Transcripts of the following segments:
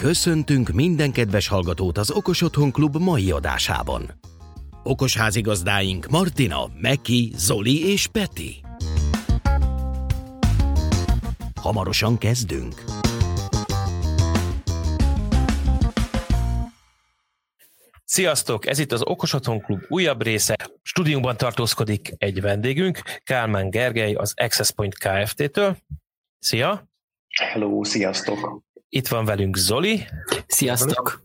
Köszöntünk minden kedves hallgatót az Okos Otthon Klub mai adásában. Okos házigazdáink Martina, Meki, Zoli és Peti. Hamarosan kezdünk. Sziasztok! Ez itt az Okos Otthon Klub újabb része. Stúdiumban tartózkodik egy vendégünk, Kálmán Gergely az Access Point Kft-től. Szia! Hello, sziasztok! Itt van velünk Zoli. Sziasztok!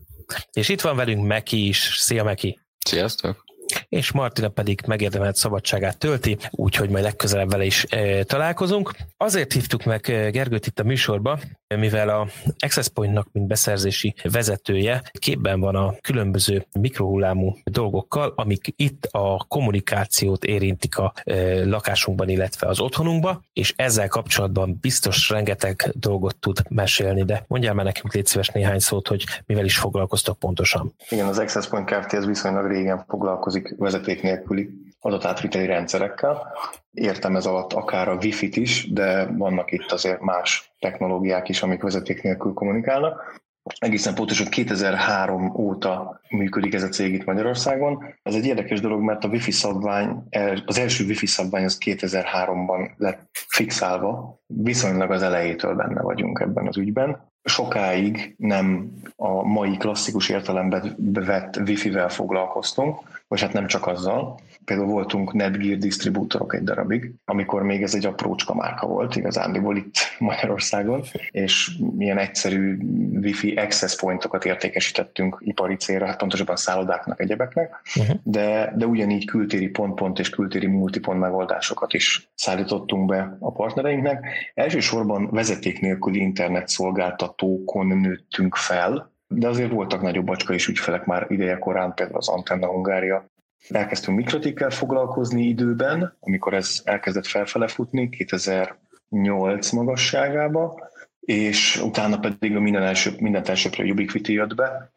És itt van velünk Meki is. Szia Meki! Sziasztok! És Martina pedig megérdemelt szabadságát tölti, úgyhogy majd legközelebb vele is e, találkozunk. Azért hívtuk meg e, Gergőt itt a műsorba, mivel a Access Pointnak, mint beszerzési vezetője, képben van a különböző mikrohullámú dolgokkal, amik itt a kommunikációt érintik a e, lakásunkban, illetve az otthonunkban, és ezzel kapcsolatban biztos rengeteg dolgot tud mesélni, de mondjál már nekünk légy szíves néhány szót, hogy mivel is foglalkoztok pontosan. Igen, az Access Point Kft. ez viszonylag régen foglalkozik vezeték nélküli adatátviteli rendszerekkel. Értem ez alatt akár a Wi-Fi-t is, de vannak itt azért más technológiák is, amik vezeték nélkül kommunikálnak. Egészen pontosan 2003 óta működik ez a cég itt Magyarországon. Ez egy érdekes dolog, mert a Wi-Fi szabvány, az első Wi-Fi szabvány az 2003-ban lett fixálva. Viszonylag az elejétől benne vagyunk ebben az ügyben sokáig nem a mai klasszikus értelemben vett Wi-Fi-vel foglalkoztunk, vagy hát nem csak azzal. Például voltunk Netgear disztribútorok egy darabig, amikor még ez egy aprócska márka volt, igazándiból itt Magyarországon, és milyen egyszerű Wi-Fi access pointokat értékesítettünk ipari célra, hát pontosabban szállodáknak, egyebeknek, uh-huh. de, de ugyanígy kültéri pont-pont és kültéri multipont megoldásokat is szállítottunk be a partnereinknek. Elsősorban vezeték nélküli internet szolgáltatókon nőttünk fel, de azért voltak nagyobb bacska is ügyfelek már ideje korán, például az Antenna Hungária. Elkezdtünk mikrotikkel foglalkozni időben, amikor ez elkezdett felfele futni, 2008 magasságába, és utána pedig a minden, első, minden elsőpre Ubiquiti jött be,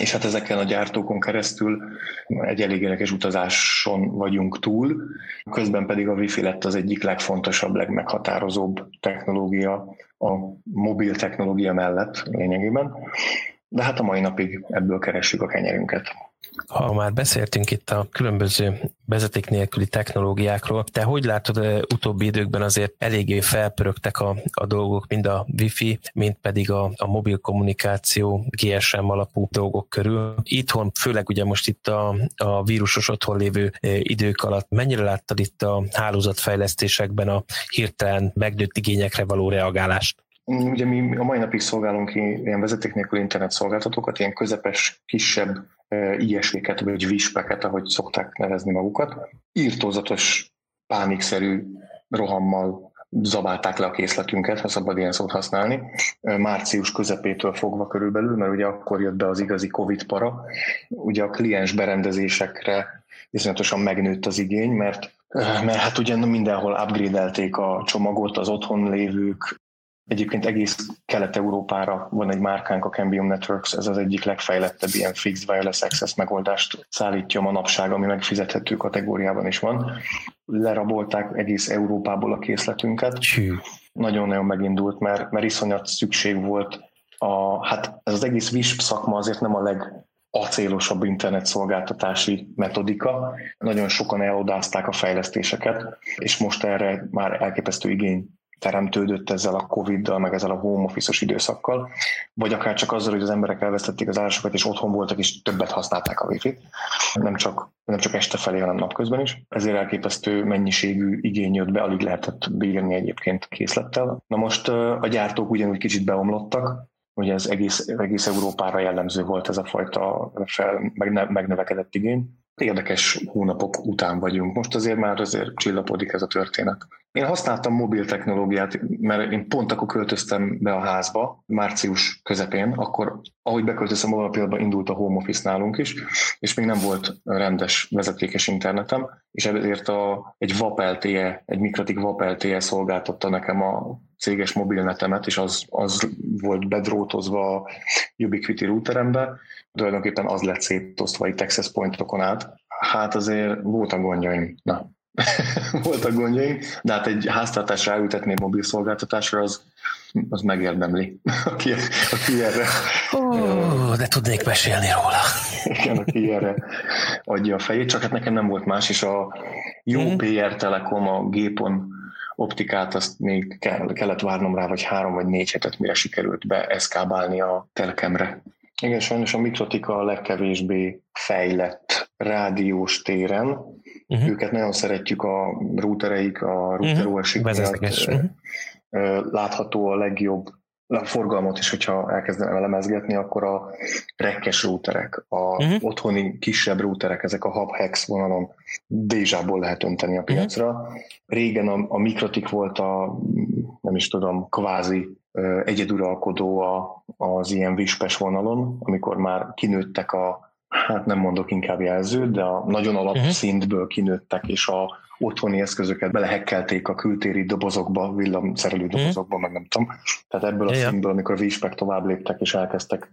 és hát ezeken a gyártókon keresztül egy elég érdekes utazáson vagyunk túl, közben pedig a Wi-Fi lett az egyik legfontosabb, legmeghatározóbb technológia a mobil technológia mellett lényegében de hát a mai napig ebből keressük a kenyerünket. Ha már beszéltünk itt a különböző vezeték nélküli technológiákról, te hogy látod, utóbbi időkben azért eléggé felpörögtek a, a dolgok, mind a Wi-Fi, mind pedig a, a mobil kommunikáció GSM alapú dolgok körül. Itthon, főleg ugye most itt a, a vírusos otthon lévő idők alatt, mennyire láttad itt a hálózatfejlesztésekben a hirtelen megnőtt igényekre való reagálást? Ugye mi a mai napig szolgálunk ilyen vezeték nélkül internet szolgáltatókat, ilyen közepes, kisebb ISV-ket, vagy vispeket, ahogy szokták nevezni magukat. Írtózatos, pánikszerű rohammal zabálták le a készletünket, ha szabad ilyen szót használni, március közepétől fogva körülbelül, mert ugye akkor jött be az igazi Covid para. Ugye a kliens berendezésekre viszonyatosan megnőtt az igény, mert mert hát ugye mindenhol upgrade a csomagot, az otthon lévők Egyébként egész Kelet-Európára van egy márkánk, a Cambium Networks, ez az egyik legfejlettebb ilyen fixed wireless access megoldást szállítja manapság, ami megfizethető kategóriában is van. Lerabolták egész Európából a készletünket. Nagyon-nagyon megindult, mert, mert iszonyat szükség volt a, hát ez az egész WISP szakma azért nem a leg acélosabb internetszolgáltatási metodika. Nagyon sokan elodázták a fejlesztéseket, és most erre már elképesztő igény teremtődött ezzel a Covid-dal, meg ezzel a home office időszakkal, vagy akár csak azzal, hogy az emberek elvesztették az állásokat, és otthon voltak, és többet használták a wifi-t, nem csak, nem csak este felé, hanem napközben is. Ezért elképesztő mennyiségű igény jött be, alig lehetett bírni egyébként készlettel. Na most a gyártók ugyanúgy kicsit beomlottak, ugye ez egész, egész Európára jellemző volt ez a fajta fel, megnövekedett igény. Érdekes hónapok után vagyunk. Most azért már azért csillapodik ez a történet. Én használtam mobil technológiát, mert én pont akkor költöztem be a házba, március közepén, akkor ahogy beköltöztem, abban a pillanatban indult a home office nálunk is, és még nem volt rendes vezetékes internetem, és ezért a, egy VAP LTE, egy Mikrotik VAP LTE szolgáltatta nekem a céges mobilnetemet, és az, az volt bedrótozva a Ubiquiti routerembe, tulajdonképpen az lett szétosztva itt access pointokon át. Hát azért voltak gondjaim. Na, voltak gondjaim, de hát egy háztartásra elültetni mobil szolgáltatásra az az megérdemli, aki, aki erre... Oh, de tudnék mesélni róla. Igen, aki erre adja a fejét, csak hát nekem nem volt más, és a jó mm. PR Telekom a gépon optikát, azt még kell, kellett várnom rá, vagy három vagy négy hetet, mire sikerült beeszkábálni a telkemre. Igen, sajnos a Mikrotika a legkevésbé fejlett rádiós téren. Uh-huh. Őket nagyon szeretjük a routereik, a router uh-huh. OS-ik uh-huh. Látható a legjobb a forgalmat is, hogyha elkezdenem elemezgetni, akkor a rekkes routerek, a uh-huh. otthoni kisebb routerek, ezek a hub hex vonalon dézsából lehet önteni a piacra. Uh-huh. Régen a, a Mikrotik volt a, nem is tudom, kvázi egyeduralkodó a, az ilyen vispes vonalon, amikor már kinőttek a, hát nem mondok inkább jelzőt, de a nagyon alapszintből mhm. kinőttek, és a otthoni eszközöket belehekkelték a kültéri dobozokba, villamszerelő mhm. dobozokba, meg nem tudom. Tehát ebből a ja. szintből, amikor a tovább léptek, és elkezdtek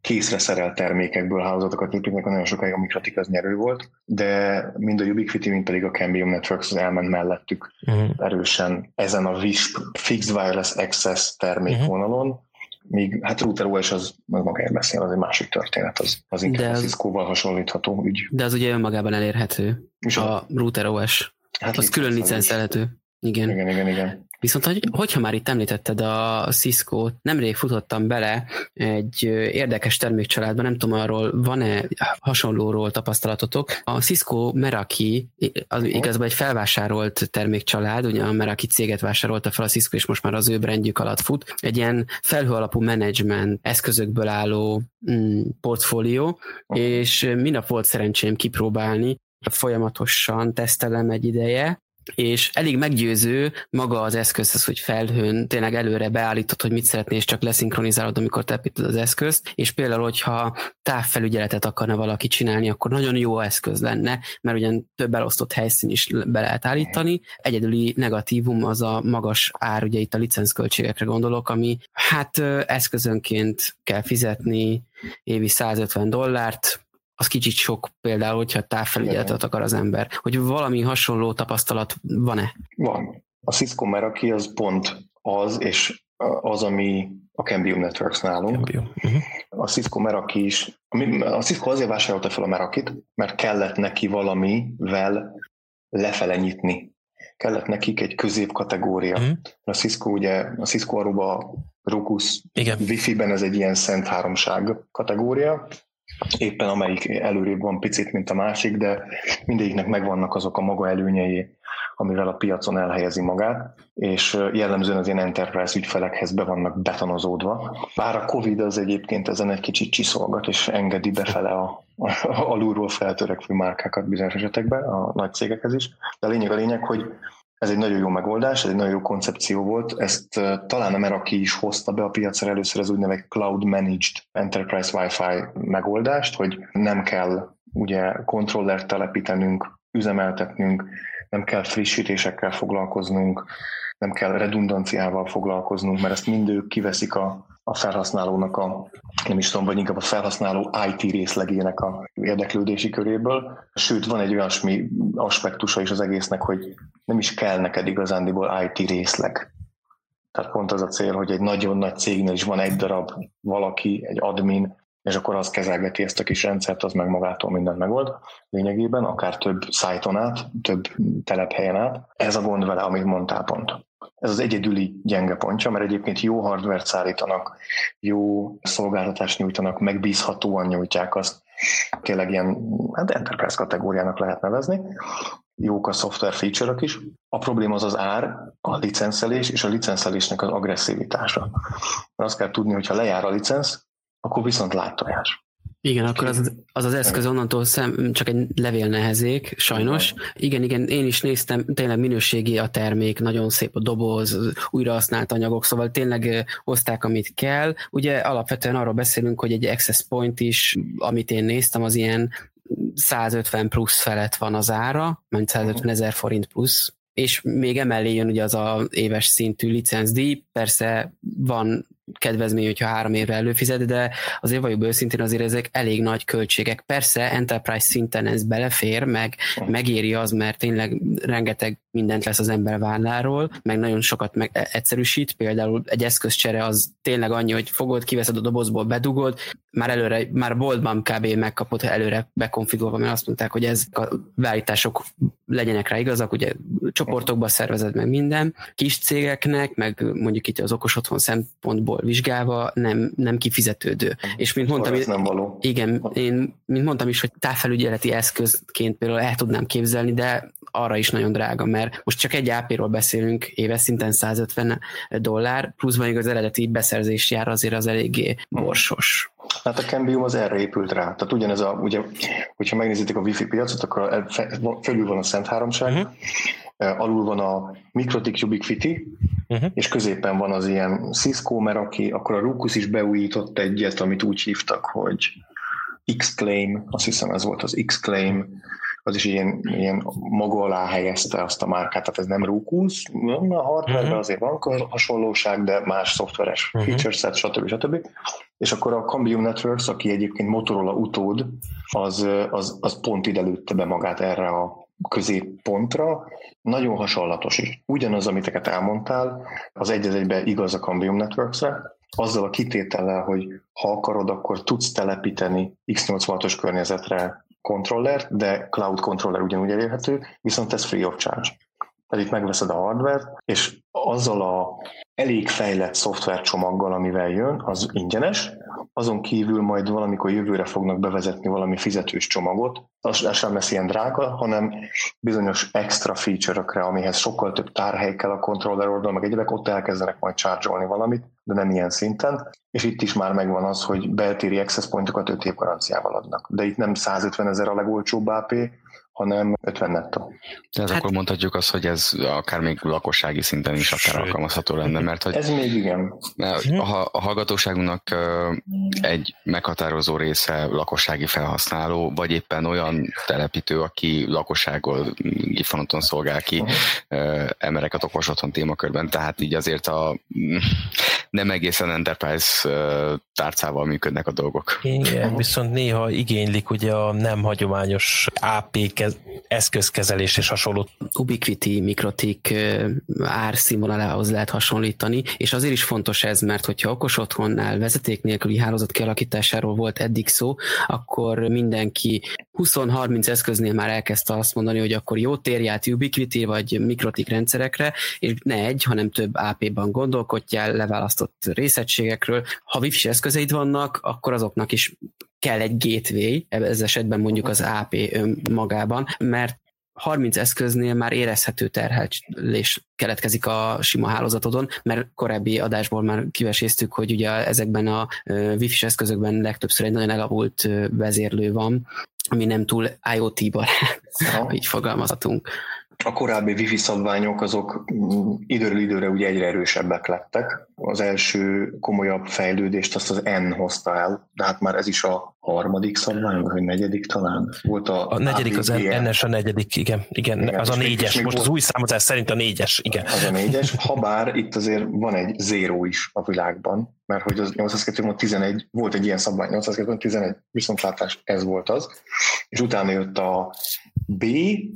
készre szerelt termékekből hálózatokat építeni, nagyon sokáig a Mikratik az nyerő volt, de mind a Ubiquiti, mind pedig a Cambium Networks az elment mellettük uh-huh. erősen ezen a WISP Fixed Wireless Access termékvonalon, uh-huh míg hát Router OS az magáért beszél, az egy másik történet, az, az inkább az, Cisco-val hasonlítható ügy. De az ugye önmagában elérhető, És a, a Router OS. Hát az külön licenszelhető. Igen. Igen, igen, igen. Viszont hogy, hogyha már itt említetted a Cisco-t, nemrég futottam bele egy érdekes termékcsaládba, nem tudom arról van-e hasonlóról tapasztalatotok. A Cisco Meraki, az igazából egy felvásárolt termékcsalád, ugye a Meraki céget vásárolta fel a Cisco, és most már az ő brandjük alatt fut. Egy ilyen felhő alapú menedzsment eszközökből álló mm, portfólió, és minap volt szerencsém kipróbálni, folyamatosan tesztelem egy ideje, és elég meggyőző maga az eszköz, az, hogy felhőn tényleg előre beállítod, hogy mit szeretnél, és csak leszinkronizálod, amikor tepíted az eszközt, és például, hogyha távfelügyeletet akarna valaki csinálni, akkor nagyon jó eszköz lenne, mert ugyan több elosztott helyszín is be lehet állítani. Egyedüli negatívum az a magas ár, ugye itt a licenszköltségekre gondolok, ami hát eszközönként kell fizetni évi 150 dollárt, az kicsit sok például, hogyha távfelügyeletet akar az ember. Hogy valami hasonló tapasztalat van-e? Van. A Cisco Meraki az pont az, és az, ami a Cambium Networks nálunk. Cambium. Uh-huh. A Cisco Meraki is, a Cisco azért vásárolta fel a Merakit, mert kellett neki valamivel lefele nyitni. Kellett nekik egy középkategória. Uh-huh. A Cisco ugye, a Cisco Aruba Rukus Wi-Fi-ben ez egy ilyen szent háromság kategória, éppen amelyik előrébb van picit, mint a másik, de mindegyiknek megvannak azok a maga előnyei, amivel a piacon elhelyezi magát, és jellemzően az ilyen enterprise ügyfelekhez be vannak betonozódva. Bár a Covid az egyébként ezen egy kicsit csiszolgat, és engedi befele a, a, alulról feltörekvő márkákat bizonyos esetekben, a nagy cégekhez is. De a lényeg a lényeg, hogy ez egy nagyon jó megoldás, ez egy nagyon jó koncepció volt. Ezt talán a Meraki is hozta be a piacra először az úgynevezett Cloud Managed Enterprise Wi-Fi megoldást, hogy nem kell ugye kontrollert telepítenünk, üzemeltetnünk, nem kell frissítésekkel foglalkoznunk, nem kell redundanciával foglalkoznunk, mert ezt mind ők kiveszik a, a felhasználónak a, nem is tudom, vagy inkább a felhasználó IT részlegének a érdeklődési köréből. Sőt, van egy olyasmi aspektusa is az egésznek, hogy nem is kell neked igazándiból IT részleg. Tehát pont az a cél, hogy egy nagyon nagy cégnél is van egy darab valaki, egy admin, és akkor az kezelgeti ezt a kis rendszert, az meg magától mindent megold lényegében, akár több szájton át, több telephelyen át. Ez a gond vele, amit mondtál pont. Ez az egyedüli gyenge pontja, mert egyébként jó hardware szállítanak, jó szolgáltatást nyújtanak, megbízhatóan nyújtják azt. Tényleg ilyen hát enterprise kategóriának lehet nevezni. Jók a software feature is. A probléma az az ár, a licenszelés és a licenszelésnek az agresszivitása. Mert azt kell tudni, hogy ha lejár a licensz, akkor viszont láttojás. Igen, akkor az az, az eszköz onnantól szem, csak egy levél nehezék, sajnos. Igen, igen, én is néztem, tényleg minőségi a termék, nagyon szép a doboz, újra használt anyagok, szóval tényleg hozták, amit kell. Ugye alapvetően arról beszélünk, hogy egy access point is, amit én néztem, az ilyen 150 plusz felett van az ára, mert 150 ezer forint plusz, és még emellé jön ugye az a éves szintű licencdíj, persze van kedvezmény, hogyha három évre előfizet, de azért vagyok őszintén, azért ezek elég nagy költségek. Persze enterprise szinten ez belefér, meg megéri az, mert tényleg rengeteg mindent lesz az ember válláról, meg nagyon sokat meg e- egyszerűsít, például egy eszközcsere az tényleg annyi, hogy fogod, kiveszed a dobozból, bedugod, már előre, már boltban kb. megkapott előre bekonfigolva, mert azt mondták, hogy ez a beállítások legyenek rá igazak, ugye csoportokba szervezed meg minden. Kis cégeknek, meg mondjuk itt az okos otthon szempontból vizsgálva nem, nem kifizetődő. És mint mondtam, ez nem való. igen, én mint mondtam is, hogy távfelügyeleti eszközként például el tudnám képzelni, de arra is nagyon drága, mert most csak egy AP-ról beszélünk éves szinten 150 dollár, plusz még az eredeti beszerzés jár azért az eléggé borsos. Hát a Cambium az erre épült rá. Tehát ugyanez a, ugye, hogyha megnézitek a Wi-Fi piacot, akkor fölül van a Szent Háromság, uh-huh. Alul van a Mikrotik Ubiquiti, uh-huh. és középen van az ilyen Cisco Meraki, akkor a Rukus is beújított egyet, amit úgy hívtak, hogy X-Claim, azt hiszem ez volt az X-Claim, az is ilyen, ilyen maga alá helyezte azt a márkát, tehát ez nem Rukus, a hardware uh-huh. azért van hasonlóság, de más szoftveres uh-huh. feature set, stb. stb. És akkor a Cambium Networks, aki egyébként Motorola utód, az, az, az pont ide lőtte be magát erre a középpontra, nagyon hasonlatos is. Ugyanaz, amit elmondtál, az egy egybe igaz a Cambium Networks-re, azzal a kitétellel, hogy ha akarod, akkor tudsz telepíteni x86-os környezetre kontrollert, de cloud controller ugyanúgy elérhető, viszont ez free of charge. Pedig megveszed a hardware és azzal a elég fejlett szoftvercsomaggal, amivel jön, az ingyenes, azon kívül majd valamikor jövőre fognak bevezetni valami fizetős csomagot, az sem lesz ilyen drága, hanem bizonyos extra feature-ökre, amihez sokkal több tárhely kell a controller oldal, meg egyébek, ott elkezdenek majd charge valamit, de nem ilyen szinten, és itt is már megvan az, hogy beltéri access pointokat 5 év garanciával adnak. De itt nem 150 ezer a legolcsóbb AP, hanem 50 nettó. De ez hát, akkor mondhatjuk azt, hogy ez akár még lakossági szinten is akár sőt. alkalmazható lenne, mert hogy ez még igen. A, a hallgatóságunknak egy meghatározó része lakossági felhasználó, vagy éppen olyan telepítő, aki lakossággal gifonaton szolgál ki uh-huh. embereket okos otthon témakörben, tehát így azért a nem egészen enterprise tárcával működnek a dolgok. Igen, viszont néha igénylik ugye a nem hagyományos AP eszközkezelés és hasonló. Ubiquiti, Mikrotik árszínvonalához lehet hasonlítani, és azért is fontos ez, mert hogyha okos otthonnál vezeték nélküli hálózat kialakításáról volt eddig szó, akkor mindenki 20-30 eszköznél már elkezdte azt mondani, hogy akkor jó térját Ubiquiti vagy Mikrotik rendszerekre, és ne egy, hanem több AP-ban gondolkodjál, leválasztott részegységekről. Ha wifi eszközeid vannak, akkor azoknak is kell egy gateway, ez esetben mondjuk az AP magában, mert 30 eszköznél már érezhető terhelés keletkezik a sima hálózatodon, mert korábbi adásból már kiveséztük, hogy ugye ezekben a wifi eszközökben legtöbbször egy nagyon elavult vezérlő van, ami nem túl IoT barát, így fogalmazhatunk a korábbi wifi szabványok azok mm, időről időre ugye egyre erősebbek lettek. Az első komolyabb fejlődést azt az N hozta el, de hát már ez is a harmadik szabvány, vagy negyedik talán. Volt a, a negyedik, az NS a negyedik, igen, igen, igen az a négyes. Most volt, az új számozás szerint a négyes, igen. Az a négyes, ha bár itt azért van egy zéró is a világban, mert hogy az 802.11 volt egy ilyen szabvány, 802.11 viszontlátás, ez volt az, és utána jött a B,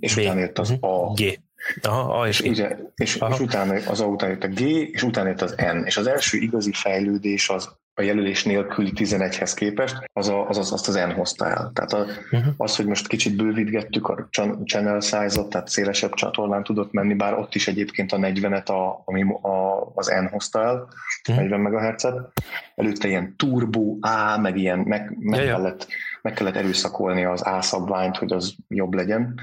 és B. utána jött az uh-huh. A. G. Aha, A és, és, ugye, és, és utána az A után jött a G, és utána jött az N. És az első igazi fejlődés az a jelölés nélküli 11-hez képest, az, a, az, az azt az N hozta el. Tehát a, uh-huh. az, hogy most kicsit bővítgettük a channel size-ot, tehát szélesebb csatornán tudott menni, bár ott is egyébként a 40-et a, ami a, az N hozta el, uh-huh. 40 MHz-et. Előtte ilyen turbo A, meg ilyen meg, meg ja, ja meg kellett erőszakolni az A-szabványt, hogy az jobb legyen.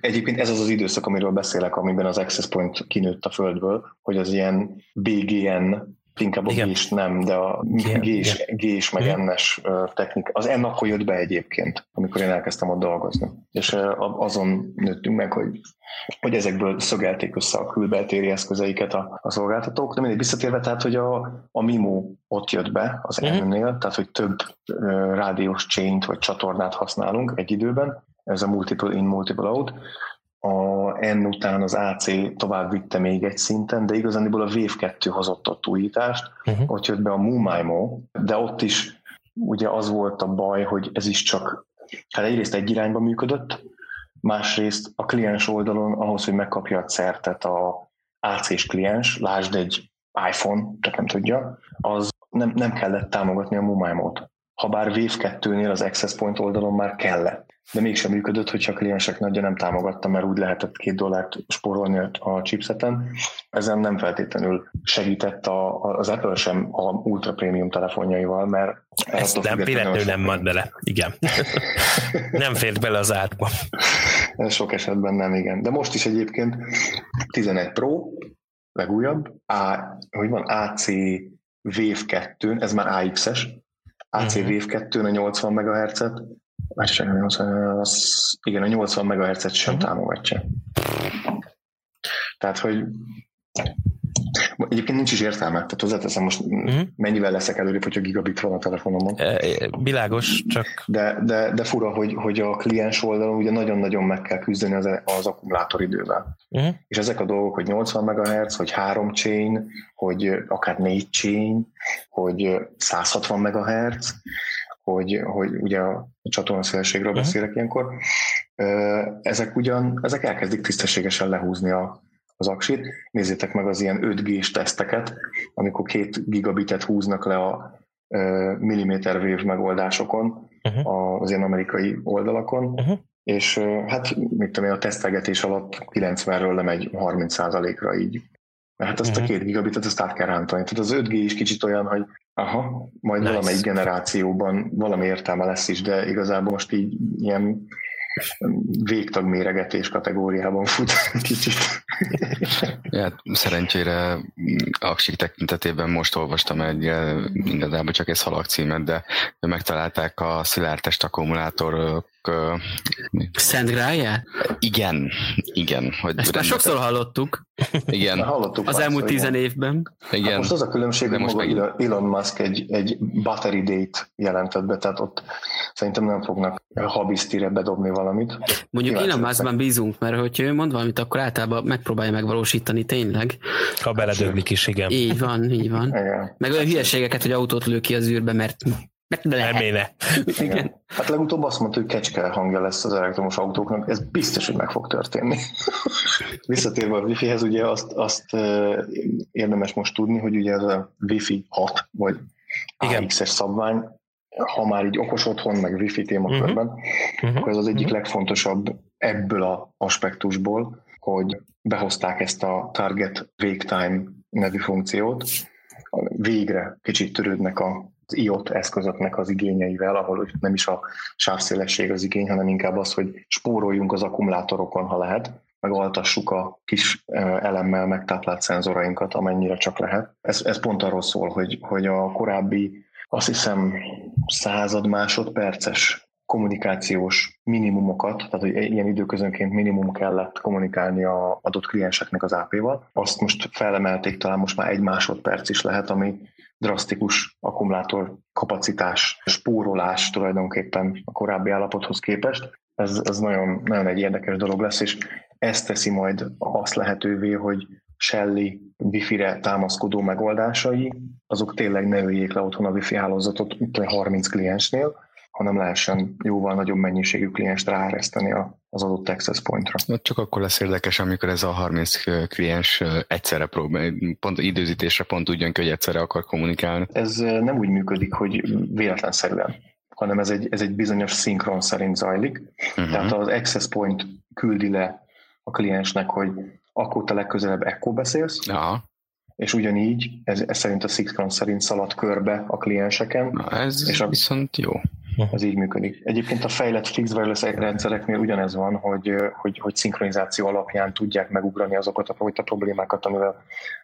Egyébként ez az az időszak, amiről beszélek, amiben az Access Point kinőtt a földből, hogy az ilyen BGN inkább a igen. G nem, de a G és, G és meg mhm. ennes technika. Az N akkor jött be egyébként, amikor én elkezdtem ott dolgozni. És azon nőttünk meg, hogy, hogy ezekből szögelték össze a külbeltéri eszközeiket a, a szolgáltatók. De mindig visszatérve, tehát, hogy a, a MIMO ott jött be az uh-huh. N-nél, tehát, hogy több rádiós chain vagy csatornát használunk egy időben, ez a multiple in, multiple out, a N után az AC tovább vitte még egy szinten, de igazániból a Wave 2 hozott ott újítást, uh-huh. ott jött be a MuMaimo, de ott is ugye az volt a baj, hogy ez is csak, hát egyrészt egy irányba működött, másrészt a kliens oldalon ahhoz, hogy megkapja a certet a AC-s kliens, lásd egy iPhone, tehát nem tudja, az nem, nem kellett támogatni a MoMIMO-t. Habár Wave 2-nél az Access Point oldalon már kellett de mégsem működött, hogyha a kliensek nagyja nem támogatta, mert úgy lehetett két dollárt spórolni a chipseten. Ezen nem feltétlenül segített a, az Apple sem a ultra prémium telefonjaival, mert ezt nem véletlenül nem mad bele, igen. nem fért bele az átba. Sok esetben nem, igen. De most is egyébként 11 Pro, legújabb, A, hogy van AC Wave 2, ez már AX-es, AC uh-huh. Wave 2 a 80 MHz-et, az, igen, a 80 MHz-et sem uh-huh. támogatja. Tehát, hogy Egyébként nincs is értelme, tehát hozzáteszem most uh-huh. mennyivel leszek előrébb, hogyha gigabit van a telefonomon. E, világos, csak... De, de, de fura, hogy, hogy a kliens oldalon ugye nagyon-nagyon meg kell küzdeni az, az akkumulátoridővel. Uh-huh. És ezek a dolgok, hogy 80 MHz, hogy 3 chain, hogy akár 4 chain, hogy 160 MHz, hogy, hogy ugye a csatornaszélességről uh-huh. beszélek ilyenkor, ezek ugyan, ezek elkezdik tisztességesen lehúzni a, az aksit. Nézzétek meg az ilyen 5G-s teszteket, amikor két gigabitet húznak le a milliméter wave megoldásokon, uh-huh. az ilyen amerikai oldalakon, uh-huh. és hát mit tudom én, a tesztelgetés alatt 90-ről lemegy 30%-ra így. Mert hát azt uh-huh. a két gigabitet azt át kell rántani. Tehát az 5G is kicsit olyan, hogy Aha, majd nice. valamelyik generációban valami értelme lesz is, de igazából most így ilyen végtag méregetés kategóriában fut kicsit. Ja, szerencsére aksik tekintetében most olvastam egy, igazából csak egy szalag címet, de megtalálták a szilárdtest akkumulátor Szent Grája? Igen, igen. Hogy Ezt már sokszor hallottuk. Igen. hallottuk az elmúlt tizen évben. Igen. Hát most az a különbség, hogy most maga meg... Elon Musk egy, egy battery date jelentett be, tehát ott szerintem nem fognak habisztire bedobni valamit. Mondjuk Elon Muskban bízunk, mert hogyha ő mond valamit, akkor általában megpróbálja megvalósítani tényleg. Ha beledöglik is, igen. Így van, így van. Igen. Meg olyan hülyeségeket, hogy autót lő ki az űrbe, mert nem éne. Igen. Hát legutóbb azt mondta, hogy kecske hangja lesz az elektromos autóknak, ez biztos, hogy meg fog történni. Visszatérve a Wi-Fi-hez, ugye azt, azt érdemes most tudni, hogy ugye ez a Wi-Fi 6, vagy AX-es szabvány, ha már így okos otthon, meg Wi-Fi témakörben, uh-huh. uh-huh. akkor ez az egyik uh-huh. legfontosabb ebből a aspektusból, hogy behozták ezt a Target Wake Time nevű funkciót, végre kicsit törődnek a IOT eszközöknek az igényeivel, ahol nem is a sávszélesség az igény, hanem inkább az, hogy spóroljunk az akkumulátorokon, ha lehet, meg altassuk a kis elemmel megtáplált szenzorainkat, amennyire csak lehet. Ez, ez pont arról szól, hogy, hogy a korábbi, azt hiszem, század másodperces kommunikációs minimumokat, tehát hogy ilyen időközönként minimum kellett kommunikálni a adott klienseknek az AP-val. Azt most felemelték, talán most már egy másodperc is lehet, ami drasztikus akkumulátor kapacitás, spórolás tulajdonképpen a korábbi állapothoz képest. Ez, ez nagyon, nagyon egy érdekes dolog lesz, és ez teszi majd azt lehetővé, hogy Shelly Wi-Fi-re támaszkodó megoldásai, azok tényleg ne öljék le otthon a Wi-Fi hálózatot 30 kliensnél, hanem lehessen jóval nagyobb mennyiségű klienst ráereszteni az adott access pointra. Na, csak akkor lesz érdekes, amikor ez a 30 kliens egyszerre próbál, pont időzítésre pont ugyan, hogy egyszerre akar kommunikálni. Ez nem úgy működik, hogy véletlenszerűen hanem ez egy, ez egy bizonyos szinkron szerint zajlik. Uh-huh. Tehát az access point küldi le a kliensnek, hogy akkor te legközelebb ekkor beszélsz, Aha. és ugyanígy, ez, ez szerint a szinkron szerint szalad körbe a klienseken. Na, ez és a, viszont jó. Ez így működik. Egyébként a fejlett fixed wireless rendszereknél ugyanez van, hogy, hogy, hogy szinkronizáció alapján tudják megugrani azokat a, a problémákat, amivel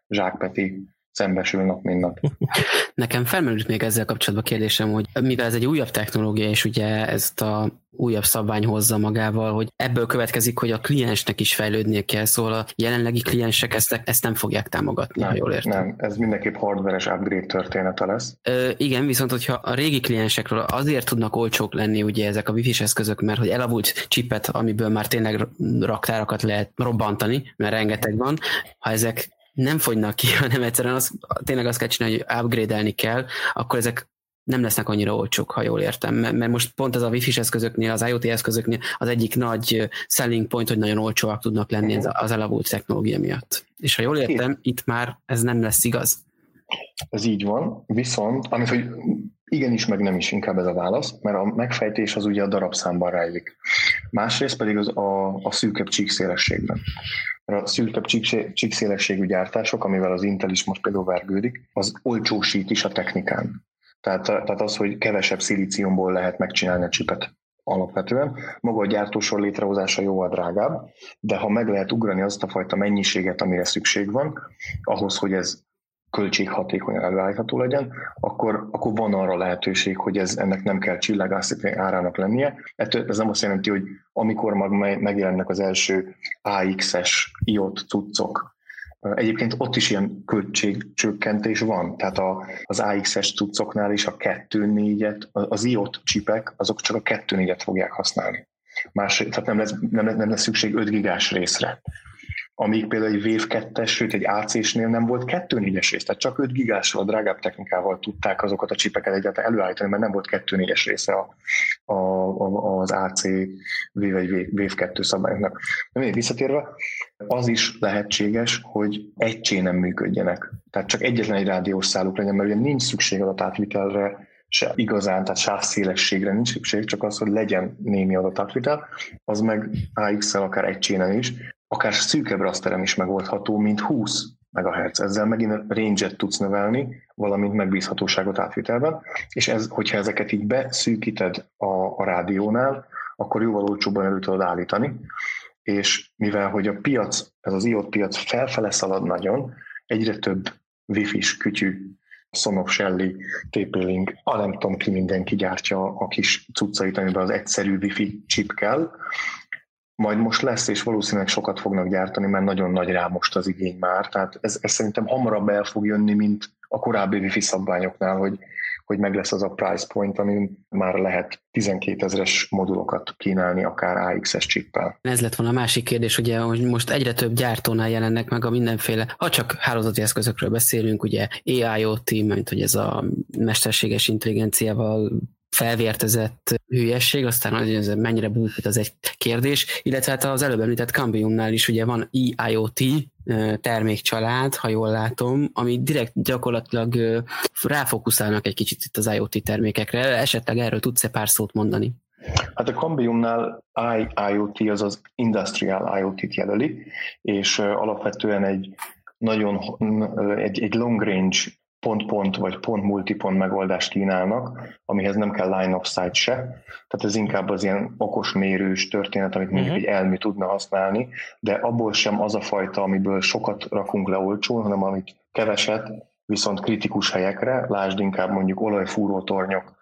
Zsák Peti szembesül nap, mint nap. Nekem felmerült még ezzel kapcsolatban kérdésem, hogy mivel ez egy újabb technológia, és ugye ezt a újabb szabvány hozza magával, hogy ebből következik, hogy a kliensnek is fejlődnie kell, szóval a jelenlegi kliensek ezt, ezt nem fogják támogatni, nem, ha jól értem. Nem, ez mindenképp hardveres upgrade története lesz. Ö, igen, viszont hogyha a régi kliensekről azért tudnak olcsók lenni ugye ezek a wifi eszközök, mert hogy elavult chipet, amiből már tényleg raktárakat lehet robbantani, mert rengeteg van, ha ezek nem fogynak ki, hanem egyszerűen az, tényleg azt kell csinálni, hogy upgrade-elni kell, akkor ezek nem lesznek annyira olcsók, ha jól értem, mert most pont ez a Wi-Fi eszközöknél, az IoT eszközöknél az egyik nagy selling point, hogy nagyon olcsóak tudnak lenni az elavult technológia miatt. És ha jól értem, itt már ez nem lesz igaz. Ez így van, viszont, amit, hogy igenis, meg nem is inkább ez a válasz, mert a megfejtés az ugye a darabszámban rejlik. Másrészt pedig az a, a szűkebb csíkszélességben. Mert a szűkebb csíkszélességű gyártások, amivel az Intel is most például vergődik, az olcsósít is a technikán. Tehát, tehát az, hogy kevesebb szilíciumból lehet megcsinálni a csipet alapvetően. Maga a gyártósor létrehozása jóval drágább, de ha meg lehet ugrani azt a fajta mennyiséget, amire szükség van, ahhoz, hogy ez költséghatékonyan előállítható legyen, akkor, akkor van arra lehetőség, hogy ez ennek nem kell csillagászati árának lennie. Ettől ez nem azt jelenti, hogy amikor mag megjelennek az első AX-es IOT cuccok, Egyébként ott is ilyen költségcsökkentés van, tehát a, az AX-es cuccoknál is a 2-4-et, az IOT csipek, azok csak a 2-4-et fogják használni. Más, tehát nem lesz, nem, nem lesz szükség 5 gigás részre amíg például egy Wave 2 sőt egy AC-snél nem volt 2.4-es rész, tehát csak 5 gigásról, drágább technikával tudták azokat a csipeket egyáltalán előállítani, mert nem volt 2.4-es része a, a, a, az AC vagy Wave 2 szabályoknak. De még visszatérve, az is lehetséges, hogy egy nem működjenek. Tehát csak egyetlen egy rádiós száluk legyen, mert ugye nincs szükség adatátvitelre, se igazán, tehát sávszélességre nincs szükség, csak az, hogy legyen némi adatátvitel, az meg AX-el akár egy csénen is, akár szűkebb rasterem is megoldható, mint 20 MHz. Ezzel megint range-et tudsz növelni, valamint megbízhatóságot átvitelben, és ez, hogyha ezeket így beszűkíted a, a rádiónál, akkor jóval olcsóbban elő tudod állítani, és mivel hogy a piac, ez az IOT piac felfele szalad nagyon, egyre több wifi-s kütyű Sonoff, Shelly, TP-Link, a nem tudom ki mindenki gyártja a kis cuccait, amiben az egyszerű wifi chip kell, majd most lesz, és valószínűleg sokat fognak gyártani, mert nagyon nagy rá most az igény már. Tehát ez, ez szerintem hamarabb el fog jönni, mint a korábbi wifi szabványoknál, hogy, hogy meg lesz az a price point, ami már lehet 12 ezeres modulokat kínálni, akár AX-es csippel. Ez lett volna a másik kérdés, ugye, hogy most egyre több gyártónál jelennek meg a mindenféle, ha csak hálózati eszközökről beszélünk, ugye AIoT, mint hogy ez a mesterséges intelligenciával felvértezett hülyesség, aztán hogy ez mennyire bújt, az egy kérdés, illetve hát az előbb említett Cambiumnál is ugye van EIoT termékcsalád, ha jól látom, ami direkt gyakorlatilag ráfókuszálnak egy kicsit itt az IoT termékekre. Esetleg erről tudsz-e pár szót mondani? Hát a Cambiumnál IoT az az Industrial IoT-t jelöli, és alapvetően egy nagyon egy, egy long range pont-pont vagy pont-multipont megoldást kínálnak, amihez nem kell line of sight se. Tehát ez inkább az ilyen okos mérős történet, amit mondjuk uh-huh. egy elmű tudna használni, de abból sem az a fajta, amiből sokat rakunk le olcsón, hanem amit keveset, viszont kritikus helyekre, lásd inkább mondjuk olajfúró tornyok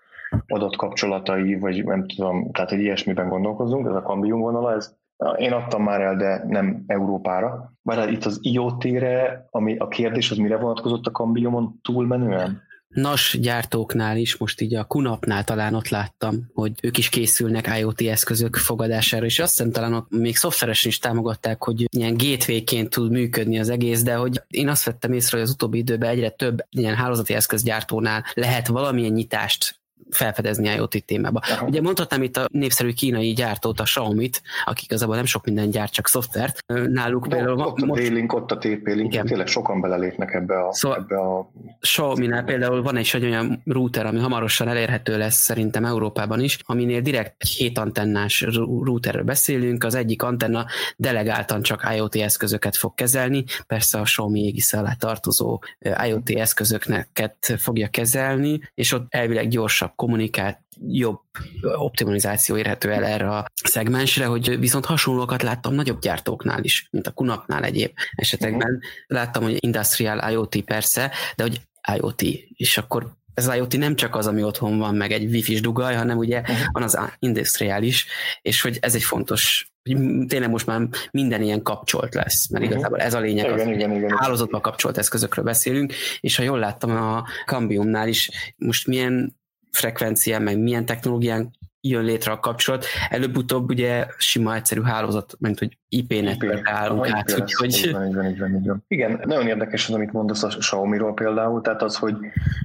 adatkapcsolatai, vagy nem tudom, tehát egy ilyesmiben gondolkozunk, ez a kambium vonala, ez én adtam már el, de nem Európára. Már itt az IoT-re, ami a kérdés, az mire vonatkozott a Cambiumon túlmenően? NAS gyártóknál is, most így a Kunapnál talán ott láttam, hogy ők is készülnek IoT eszközök fogadására, és azt hiszem talán még szoftveresen is támogatták, hogy ilyen gateway-ként tud működni az egész, de hogy én azt vettem észre, hogy az utóbbi időben egyre több ilyen hálózati eszközgyártónál lehet valamilyen nyitást felfedezni IoT témába. Aha. Ugye mondhatnám itt a népszerű kínai gyártót, a Xiaomi-t, akik igazából nem sok minden gyárt, csak szoftvert. Náluk De például... Ott a. D-Link, ott a TP-Link, igen. tényleg sokan belelépnek ebbe a... Szóval ebbe a... Xiaomi-nál például van egy olyan router, ami hamarosan elérhető lesz szerintem Európában is, aminél direkt hét antennás routerről beszélünk, az egyik antenna delegáltan csak IoT eszközöket fog kezelni, persze a Xiaomi égisze alá tartozó IoT eszközöket fogja kezelni, és ott elvileg gyorsabb kommunikált, jobb optimalizáció érhető el erre a szegmensre, hogy viszont hasonlókat láttam nagyobb gyártóknál is, mint a Kunapnál egyéb esetekben. Uh-huh. Láttam, hogy Industrial IoT persze, de hogy IoT, és akkor ez az IoT nem csak az, ami otthon van, meg egy wifi-s dugaj, hanem ugye uh-huh. van az industriális, és hogy ez egy fontos hogy tényleg most már minden ilyen kapcsolt lesz, mert uh-huh. igazából ez a lényeg, igen, az, igen, igen, hálózatban kapcsolt eszközökről beszélünk, és ha jól láttam a Cambiumnál is, most milyen frekvencián, meg milyen technológián jön létre a kapcsolat. Előbb-utóbb ugye sima egyszerű hálózat, mint hogy IP-network állunk át, IP van, így van, így van, így van. Igen, nagyon érdekes az, amit mondasz a Xiaomi-ról például, tehát az, hogy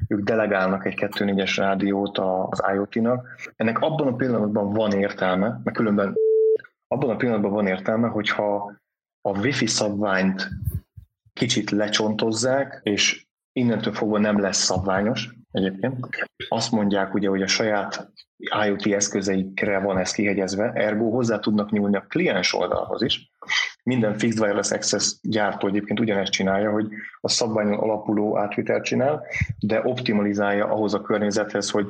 ők delegálnak egy 2.4-es rádiót az IoT-nak. Ennek abban a pillanatban van értelme, mert különben abban a pillanatban van értelme, hogyha a wifi szabványt kicsit lecsontozzák, és innentől fogva nem lesz szabványos egyébként. Azt mondják ugye, hogy a saját IoT eszközeikre van ez kihegyezve, ergo hozzá tudnak nyúlni a kliens oldalhoz is. Minden Fixed Wireless Access gyártó egyébként ugyanezt csinálja, hogy a szabványon alapuló átvitelt csinál, de optimalizálja ahhoz a környezethez, hogy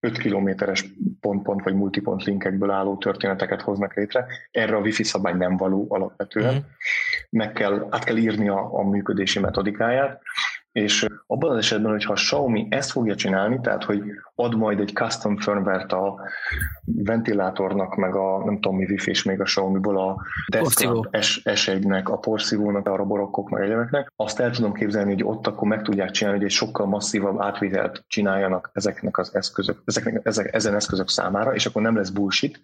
5 kilométeres pont-pont vagy multipont linkekből álló történeteket hoznak létre. Erre a wifi szabály nem való alapvetően. Mm. Meg kell, át kell írni a, a működési metodikáját, és abban az esetben, hogyha a Xiaomi ezt fogja csinálni, tehát hogy ad majd egy custom firmware-t a ventilátornak, meg a nem tudom mi wifi és még a Xiaomi-ból a Desktop S1-nek, a porszívónak, a roborokkok, meg egyebeknek, azt el tudom képzelni, hogy ott akkor meg tudják csinálni, hogy egy sokkal masszívabb átvitelt csináljanak ezeknek az eszközök, ezeknek, ezek, ezen eszközök számára, és akkor nem lesz bullshit,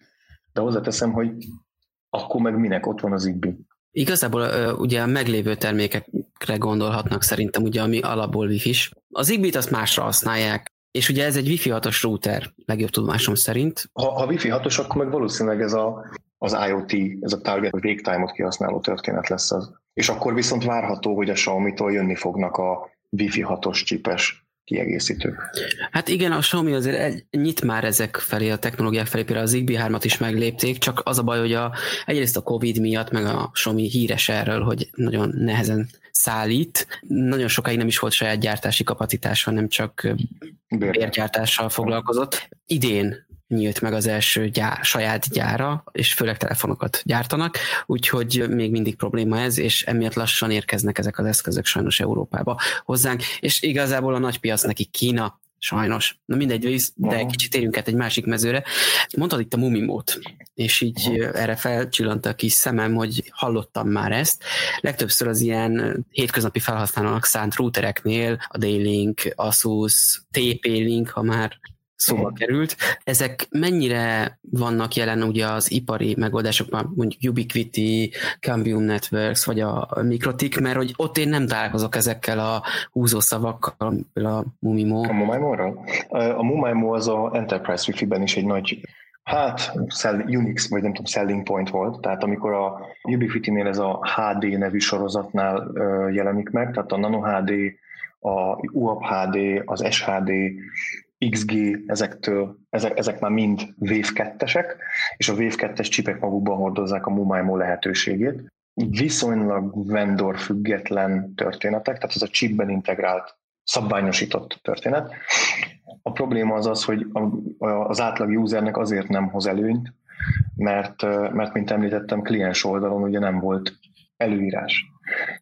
de hozzáteszem, hogy akkor meg minek ott van az Zigbee. Igazából ugye a meglévő termékekre gondolhatnak szerintem, ugye ami alapból wifi is. Az Zigbee-t azt másra használják, és ugye ez egy Wi-Fi 6-os router, legjobb tudomásom szerint. Ha, ha Wi-Fi 6-os, akkor meg valószínűleg ez a, az IoT, ez a target végtime-ot kihasználó történet lesz az. És akkor viszont várható, hogy a Xiaomi-tól jönni fognak a Wi-Fi 6-os csipes kiegészítő. Hát igen, a Xiaomi azért nyit már ezek felé, a technológiák felé, például az Zigbee 3-at is meglépték, csak az a baj, hogy a, egyrészt a Covid miatt, meg a Xiaomi híres erről, hogy nagyon nehezen szállít. Nagyon sokáig nem is volt saját gyártási kapacitása, hanem csak bérgyártással foglalkozott. Idén nyílt meg az első gyár, saját gyára, és főleg telefonokat gyártanak, úgyhogy még mindig probléma ez, és emiatt lassan érkeznek ezek az eszközök sajnos Európába hozzánk, és igazából a nagy piac neki Kína, Sajnos. Na mindegy, de egy kicsit térjünk át egy másik mezőre. Mondtad itt a Mumimót, és így Aha. erre felcsillant a kis szemem, hogy hallottam már ezt. Legtöbbször az ilyen hétköznapi felhasználónak szánt routereknél a D-Link, Asus, TP-Link, ha már szóba került. Ezek mennyire vannak jelen ugye az ipari megoldásokban, mondjuk Ubiquiti, Cambium Networks, vagy a Mikrotik, mert hogy ott én nem találkozok ezekkel a húzószavakkal, a Mumimo. A Mumimo-ra? A Mumimo az a Enterprise Wi-Fi-ben is egy nagy Hát, sell, Unix, vagy nem tudom, selling point volt, tehát amikor a Ubiquiti-nél ez a HD nevű sorozatnál jelenik meg, tehát a Nano HD, a UAP HD, az SHD, XG, ezektől, ezek, ezek már mind Wave 2-esek, és a Wave 2-es csipek magukban hordozzák a MUMAIMO lehetőségét. Viszonylag vendor független történetek, tehát ez a chipben integrált, szabványosított történet. A probléma az az, hogy az átlag usernek azért nem hoz előnyt, mert, mert mint említettem, kliens oldalon ugye nem volt előírás.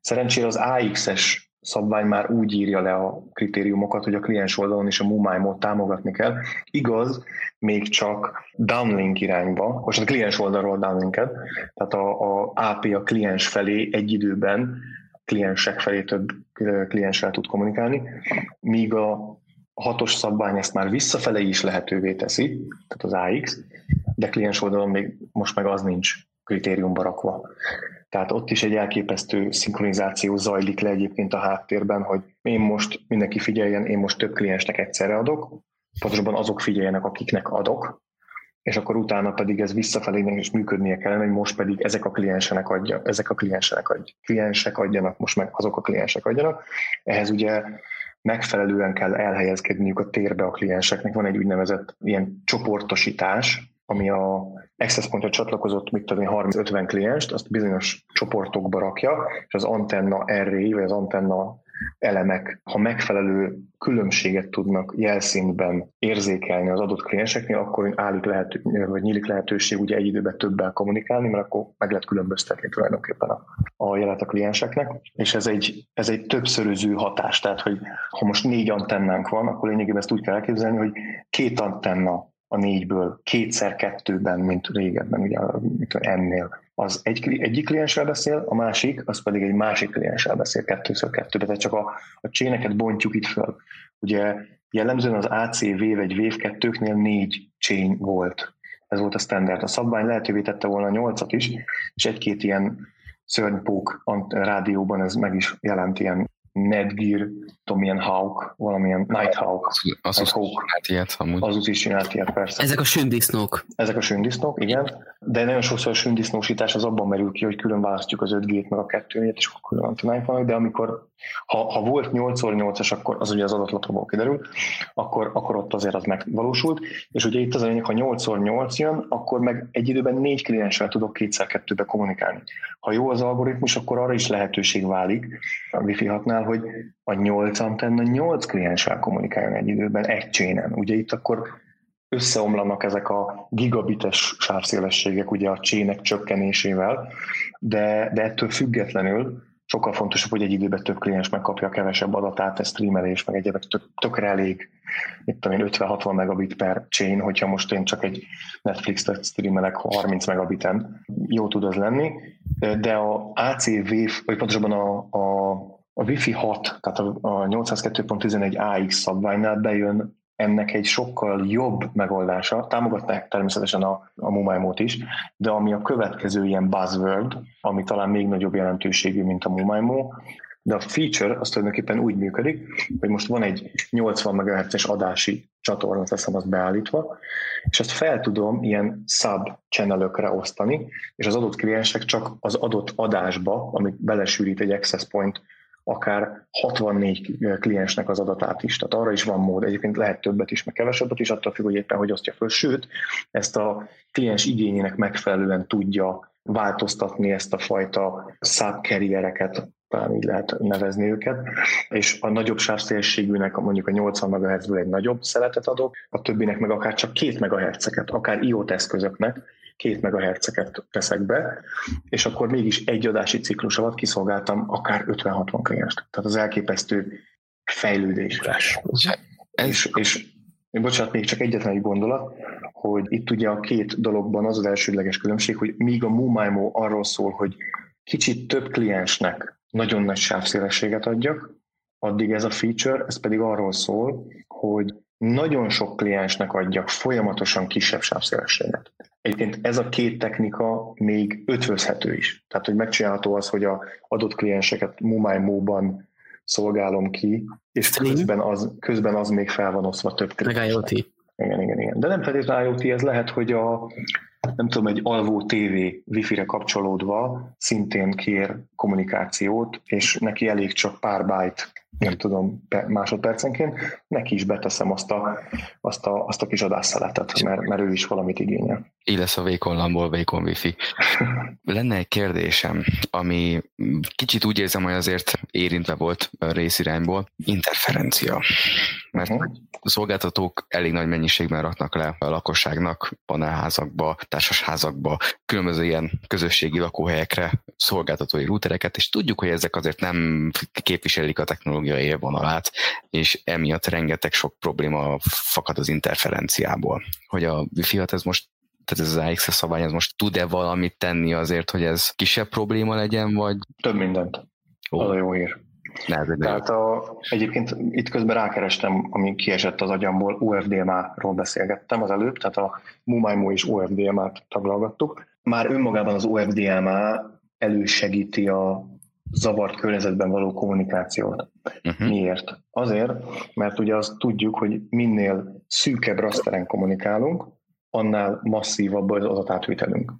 Szerencsére az AX-es szabvány már úgy írja le a kritériumokat, hogy a kliens oldalon is a MUMAIMot támogatni kell. Igaz, még csak downlink irányba, most a kliens oldalról downlinked, tehát a, a AP a kliens felé egy időben kliensek felé több klienssel tud kommunikálni, míg a hatos szabvány ezt már visszafele is lehetővé teszi, tehát az AX, de kliens oldalon még most meg az nincs kritériumba rakva. Tehát ott is egy elképesztő szinkronizáció zajlik le egyébként a háttérben, hogy én most mindenki figyeljen, én most több kliensnek egyszerre adok, pontosabban azok figyeljenek, akiknek adok, és akkor utána pedig ez visszafelé is működnie kellene, hogy most pedig ezek a kliensenek adja, ezek a kliensenek adja, kliensek adjanak, most meg azok a kliensek adjanak. Ehhez ugye megfelelően kell elhelyezkedniük a térbe a klienseknek. Van egy úgynevezett ilyen csoportosítás, ami a Access Point-ra csatlakozott, mit tudom 30-50 klienst, azt bizonyos csoportokba rakja, és az antenna array, vagy az antenna elemek, ha megfelelő különbséget tudnak jelszintben érzékelni az adott klienseknél, akkor állik lehető, vagy nyílik lehetőség ugye egy időben többel kommunikálni, mert akkor meg lehet különböztetni tulajdonképpen a, a jelet a klienseknek, és ez egy, ez egy többszöröző hatás, tehát hogy ha most négy antennánk van, akkor lényegében ezt úgy kell elképzelni, hogy két antenna a négyből kétszer kettőben, mint régebben, ugye ennél. Az egy, egyik klienssel beszél, a másik, az pedig egy másik klienssel beszél kettőször kettőben. Tehát csak a, a cséneket bontjuk itt föl. Ugye jellemzően az ACV vagy WAV 2-knél négy chain volt. ez volt a standard. A szabvány lehetővé tette volna a 8-at is, és egy-két ilyen szörnypók rádióban ez meg is jelent ilyen Nedgear, tudom, milyen Hawk, valamilyen Nighthawk. Az, az, Hawk. csinált ilyet, amúgy. Az is csinált ilyet, persze. Ezek a sündisznók. Ezek a sündisznók, igen. De nagyon sokszor a sündisznósítás az abban merül ki, hogy külön választjuk az 5G-t meg a 2 és akkor külön antenáink de amikor, ha, ha volt 8x8-as, akkor az ugye az adatlapról kiderül, akkor, akkor ott azért az megvalósult, és ugye itt az a lényeg, ha 8x8 jön, akkor meg egy időben négy klienssel tudok kétszer kettőbe kommunikálni. Ha jó az algoritmus, akkor arra is lehetőség válik a Wi-Fi 6-nál, hogy a 8 antenna 8 klienssel kommunikáljon egy időben, egy csénen. Ugye itt akkor összeomlanak ezek a gigabites sávszélességek ugye a csének csökkenésével, de, de ettől függetlenül sokkal fontosabb, hogy egy időben több kliens megkapja a kevesebb adatát, ez streamelés, meg egyébként tök, tökre elég, mit tudom én, 50-60 megabit per chain, hogyha most én csak egy Netflix-t streamelek 30 megabiten, jó tud az lenni, de a ACV, vagy pontosabban a, a, a Wi-Fi 6, tehát a, a 802.11 AX szabványnál bejön ennek egy sokkal jobb megoldása, támogatnák természetesen a, a Mumaimót is, de ami a következő ilyen buzzword, ami talán még nagyobb jelentőségű, mint a Mumaimo, de a feature az tulajdonképpen úgy működik, hogy most van egy 80 MHz-es adási csatorna, teszem azt beállítva, és ezt fel tudom ilyen sub channel osztani, és az adott kliensek csak az adott adásba, amit belesűrít egy access point akár 64 kliensnek az adatát is. Tehát arra is van mód. Egyébként lehet többet is, meg kevesebbet is, attól függ, hogy éppen hogy osztja föl. Sőt, ezt a kliens igényének megfelelően tudja változtatni ezt a fajta subcarriereket, talán így lehet nevezni őket, és a nagyobb sávszélességűnek mondjuk a 80 MHz-ből egy nagyobb szeletet adok, a többinek meg akár csak 2 MHz-eket, akár IoT eszközöknek, két megahertzeket teszek be, és akkor mégis egy adási ciklus alatt kiszolgáltam akár 50-60 klienst. Tehát az elképesztő fejlődés. És, és bocsánat, még csak egyetlen egy gondolat, hogy itt ugye a két dologban az az elsődleges különbség, hogy míg a MoMIMO arról szól, hogy kicsit több kliensnek nagyon nagy sávszélességet adjak, addig ez a feature, ez pedig arról szól, hogy nagyon sok kliensnek adjak folyamatosan kisebb sávszélességet. Egyébként ez a két technika még ötvözhető is. Tehát, hogy megcsinálható az, hogy a adott klienseket MoMI-móban szolgálom ki, és közben az, közben az még fel van osztva több kliensnek. Meg IoT. Igen, igen, igen. De nem feltétlenül IoT, ez lehet, hogy a, nem tudom, egy alvó TV wifi-re kapcsolódva szintén kér kommunikációt, és neki elég csak pár byte nem tudom, másodpercenként, neki is beteszem azt a, azt a, azt a kis adásszeletet, mert, mert ő is valamit igényel. Így lesz a vékon lambból vékon wifi. Lenne egy kérdésem, ami kicsit úgy érzem, hogy azért érintve volt részirányból, interferencia. Mert uh-huh. a szolgáltatók elég nagy mennyiségben raknak le a lakosságnak panelházakba, társasházakba, különböző ilyen közösségi lakóhelyekre szolgáltatói rútereket, és tudjuk, hogy ezek azért nem képviselik a technológiai élvonalát, és emiatt rengeteg sok probléma fakad az interferenciából. Hogy a wi ez most tehát ez az AXS szabály, ez most tud-e valamit tenni azért, hogy ez kisebb probléma legyen, vagy? Több mindent. Ó. Az a jó hír. Nehezebb Tehát a, egyébként itt közben rákerestem, ami kiesett az agyamból, UFDMA-ról beszélgettem az előbb, tehát a MuMaiMo és UFDMA-t taglalgattuk. Már önmagában az UFDMA elősegíti a zavart környezetben való kommunikációt. Uh-huh. Miért? Azért, mert ugye azt tudjuk, hogy minél szűkebb raszteren kommunikálunk, annál masszívabb az adatátvételünk.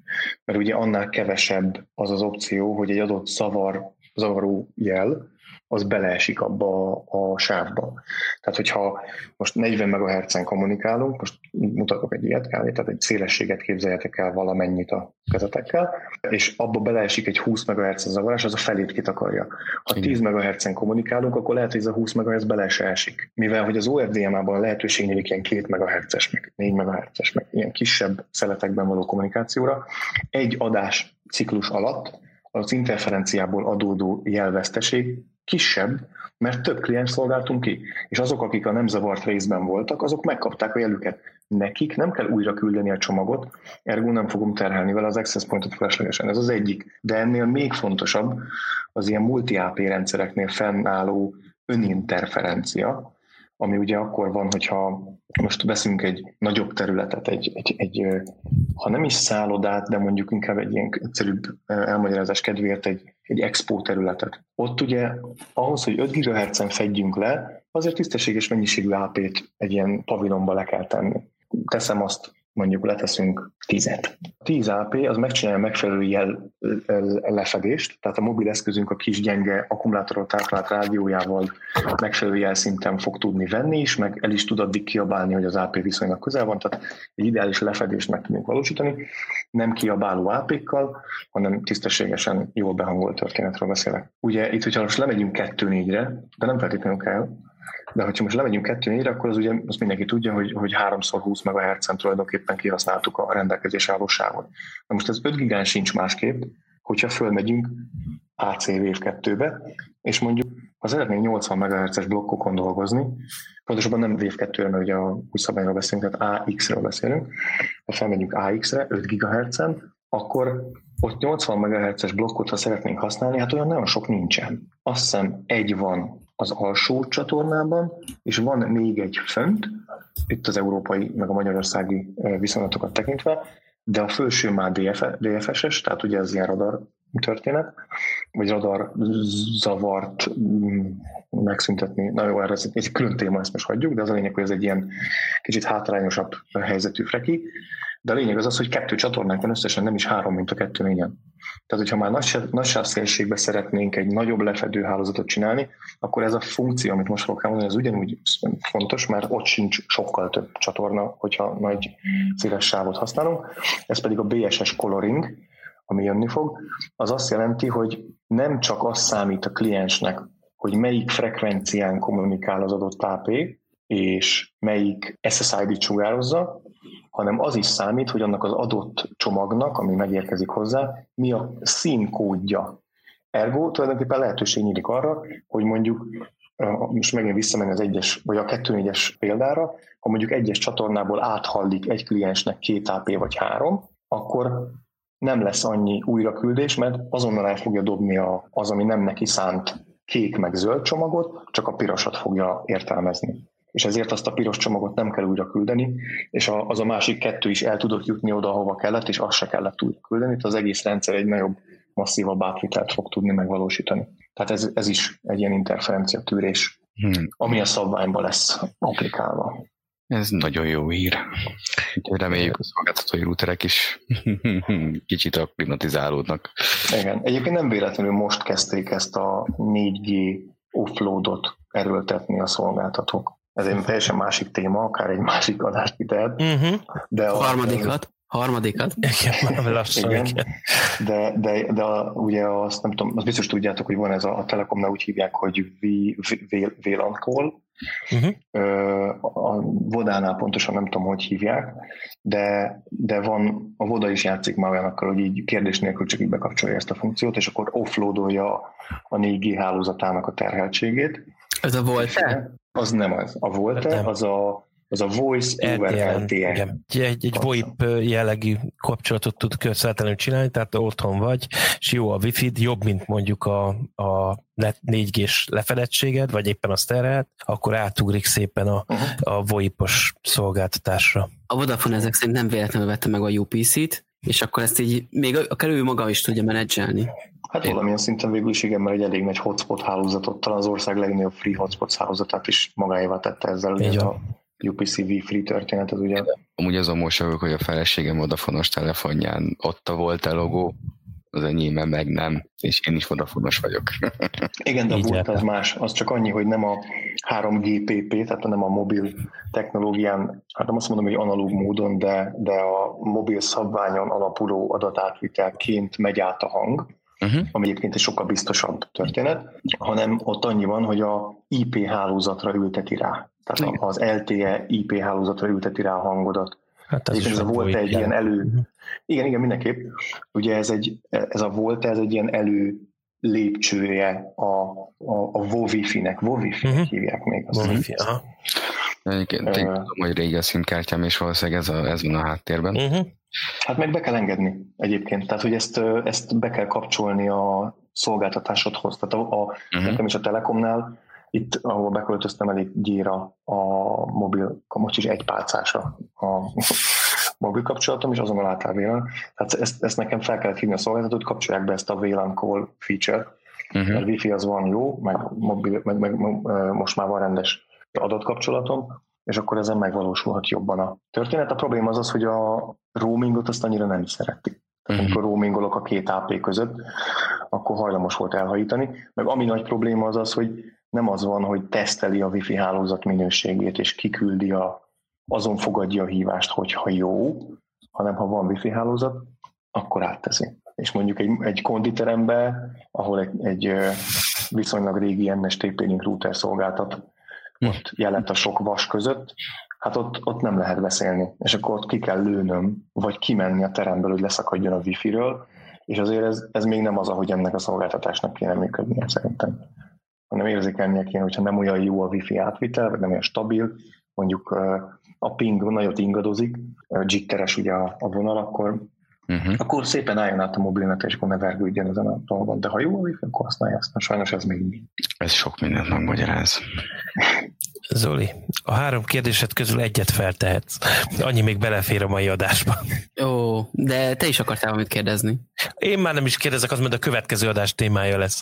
Mert ugye annál kevesebb az az opció, hogy egy adott zavar, zavaró jel az beleesik abba a, a sávba. Tehát, hogyha most 40 MHz-en kommunikálunk, most mutatok egy ilyet, tehát egy szélességet képzeljetek el valamennyit a kezetekkel, és abba beleesik egy 20 MHz zavarás, az a felét kitakarja. Ha 10 MHz-en kommunikálunk, akkor lehet, hogy ez a 20 MHz bele se esik. Mivel, hogy az OFDMA-ban a lehetőség nyílik ilyen 2 MHz-es, meg 4 MHz-es, meg ilyen kisebb szeletekben való kommunikációra, egy adás ciklus alatt az interferenciából adódó jelveszteség kisebb, mert több kliens szolgáltunk ki. És azok, akik a nem zavart részben voltak, azok megkapták a jelüket. Nekik nem kell újra küldeni a csomagot, ergo nem fogom terhelni vele az access pointot feleslegesen. Ez az egyik. De ennél még fontosabb az ilyen multi-AP rendszereknél fennálló öninterferencia, ami ugye akkor van, hogyha most veszünk egy nagyobb területet, egy, egy, egy ha nem is szállodát, de mondjuk inkább egy ilyen egyszerűbb elmagyarázás kedvéért egy, egy expo területet. Ott ugye ahhoz, hogy 5 GHz-en fedjünk le, azért tisztességes mennyiségű AP-t egy ilyen pavilonba le kell tenni. Teszem azt mondjuk leteszünk 10-et. 10 AP az megcsinálja megfelelő jel lefedést, tehát a mobil eszközünk a kis gyenge akkumulátorral táplált rádiójával megfelelő jelszinten fog tudni venni is, meg el is tud addig kiabálni, hogy az AP viszonylag közel van, tehát egy ideális lefedést meg tudunk valósítani, nem kiabáló AP-kkal, hanem tisztességesen jól behangolt történetről beszélek. Ugye itt, hogyha most lemegyünk 2-4-re, de nem feltétlenül kell, de ha most lemegyünk 2 4 akkor az ugye azt mindenki tudja, hogy, hogy 3x20 MHz-en tulajdonképpen kihasználtuk a rendelkezés állóságot. Na most ez 5 gigán sincs másképp, hogyha fölmegyünk AC Wave 2-be, és mondjuk ha szeretnénk 80 MHz-es blokkokon dolgozni, pontosabban nem Wave 2 mert ugye a új szabályról beszélünk, tehát AX-ről beszélünk, ha felmegyünk AX-re 5 GHz-en, akkor ott 80 MHz-es blokkot, ha szeretnénk használni, hát olyan nagyon sok nincsen. Azt hiszem egy van az alsó csatornában, és van még egy fönt, itt az európai, meg a magyarországi viszonyatokat tekintve, de a felső már DF, DFS-es, tehát ugye ez ilyen radar történet, vagy radar zavart mm, megszüntetni. Na jó, ez egy külön téma, ezt most hagyjuk, de az a lényeg, hogy ez egy ilyen kicsit hátrányosabb helyzetű freki, de a lényeg az az, hogy kettő csatornánk van összesen, nem is három, mint a kettő négyen. Tehát, hogyha már nagy, nagy szeretnénk egy nagyobb lefedő hálózatot csinálni, akkor ez a funkció, amit most fogok mondani, ez ugyanúgy fontos, mert ott sincs sokkal több csatorna, hogyha nagy széles sávot használunk. Ez pedig a BSS coloring, ami jönni fog, az azt jelenti, hogy nem csak az számít a kliensnek, hogy melyik frekvencián kommunikál az adott AP, és melyik SSID-t sugározza, hanem az is számít, hogy annak az adott csomagnak, ami megérkezik hozzá, mi a színkódja. Ergo tulajdonképpen lehetőség nyílik arra, hogy mondjuk most megint visszamenni az egyes, vagy a 2-4-es példára, ha mondjuk egyes csatornából áthallik egy kliensnek két AP vagy három, akkor nem lesz annyi újraküldés, mert azonnal el fogja dobni az, ami nem neki szánt kék meg zöld csomagot, csak a pirosat fogja értelmezni és ezért azt a piros csomagot nem kell újra küldeni, és az a másik kettő is el tudott jutni oda, ahova kellett, és azt se kellett újra küldeni, tehát az egész rendszer egy nagyobb, masszívabb átvitelt fog tudni megvalósítani. Tehát ez, ez is egy ilyen interferencia tűrés, hmm. ami a szabványba lesz applikálva. Ez nagyon jó hír. Reméljük a szolgáltatói routerek is kicsit akklimatizálódnak. Igen. Egyébként nem véletlenül most kezdték ezt a 4G offloadot erőltetni a szolgáltatók ez egy teljesen másik téma, akár egy másik adást kitehet. Uh-huh. De a harmadikat. Harmadikat. Igen, lassan, igen. igen. De, de, de a, ugye azt nem tudom, azt biztos tudjátok, hogy van ez a, a Telekomnál úgy hívják, hogy VLAN call. Uh-huh. A Vodánál pontosan nem tudom, hogy hívják, de, de van, a Voda is játszik már olyanokkal, hogy így kérdés nélkül csak így bekapcsolja ezt a funkciót, és akkor offloadolja a 4G hálózatának a terheltségét. Ez a volt az nem az. A volt az a az a Voice over LTE. Igen. Egy, egy VoIP jellegű kapcsolatot tud közvetlenül csinálni, tehát otthon vagy, és jó a wifi jobb, mint mondjuk a, a 4G-s lefedettséged, vagy éppen a terelt, akkor átugrik szépen a, uh-huh. a VoIP-os szolgáltatásra. A Vodafone ezek szerint nem véletlenül vette meg a UPC-t, és akkor ezt így még akár ő maga is tudja menedzselni. Hát valamilyen szinten végül is igen, mert egy elég nagy hotspot hálózatot, talán az ország legnagyobb free hotspot hálózatát is magáévá tette ezzel. Ugye a UPCV free történet, az ugye. Amúgy azon mosolyogok, hogy a feleségem odafonos telefonján ott a volt a logó, az enyémben meg nem, és én is vodafonos vagyok. Igen, de volt az más. Az csak annyi, hogy nem a 3GPP, tehát nem a mobil technológián, hát nem azt mondom, hogy analóg módon, de, de a mobil szabványon alapuló adatátvitelként megy át a hang, uh-huh. ami egyébként egy sokkal biztosabb történet, hanem ott annyi van, hogy a IP hálózatra ülteti rá. Tehát Igen. az LTE IP hálózatra ülteti rá a hangodat. Hát ez, ez a volt egy ilyen elő... Uh-huh. Igen, igen, mindenképp. Ugye ez, egy, ez a volt, ez egy ilyen elő lépcsője a, a, a WoWiFi-nek. WoWiFi-nek uh-huh. hívják még. Azt WoWiFi, aha. Egyébként uh, tudom, hogy régi a szimkártyám, és valószínűleg ez, a, ez van a háttérben. Uh-huh. Hát meg be kell engedni egyébként, tehát hogy ezt, ezt be kell kapcsolni a szolgáltatásodhoz. Tehát a, a uh-huh. nekem is a Telekomnál itt, ahol beköltöztem, elég gyéra a mobil, most is egy pálcása a mobil kapcsolatom, és azonnal átáll VLAN. Tehát ezt, ezt nekem fel kellett hívni a szolgáltatót, kapcsolják be ezt a VLAN call feature uh-huh. mert Wi-Fi az van jó, meg, mobil, meg, meg, meg most már van rendes adatkapcsolatom, és akkor ezen megvalósulhat jobban a történet. A probléma az az, hogy a roamingot azt annyira nem szeretik. Uh-huh. Amikor roamingolok a két AP között, akkor hajlamos volt elhajítani. Meg ami nagy probléma az az, hogy nem az van, hogy teszteli a wifi hálózat minőségét, és kiküldi a, azon fogadja a hívást, hogyha jó, hanem ha van wifi hálózat, akkor átteszi. És mondjuk egy, egy konditerembe, ahol egy, egy viszonylag régi NSTP-Link router szolgáltat, hm. ott jelent a sok vas között, hát ott, ott nem lehet beszélni, és akkor ott ki kell lőnöm, vagy kimenni a teremből, hogy leszakadjon a wifi-ről, és azért ez, ez még nem az, ahogy ennek a szolgáltatásnak kéne működnie szerintem. Hanem érzékelnie kéne, hogyha nem olyan jó a wifi átvitel, vagy nem olyan stabil, mondjuk a ping nagyot ingadozik, jitteres ugye a, a vonal, akkor, uh-huh. akkor szépen álljon át a mobilnet, és akkor ne vergődjön ezen a dolgon. De ha jó a wifi, akkor használja ezt. Sajnos ez még mi. Ez sok mindent megmagyaráz. Zoli, a három kérdésed közül egyet feltehetsz. Annyi még belefér a mai adásba. Ó, de te is akartál valamit kérdezni. Én már nem is kérdezek, az majd a következő adás témája lesz.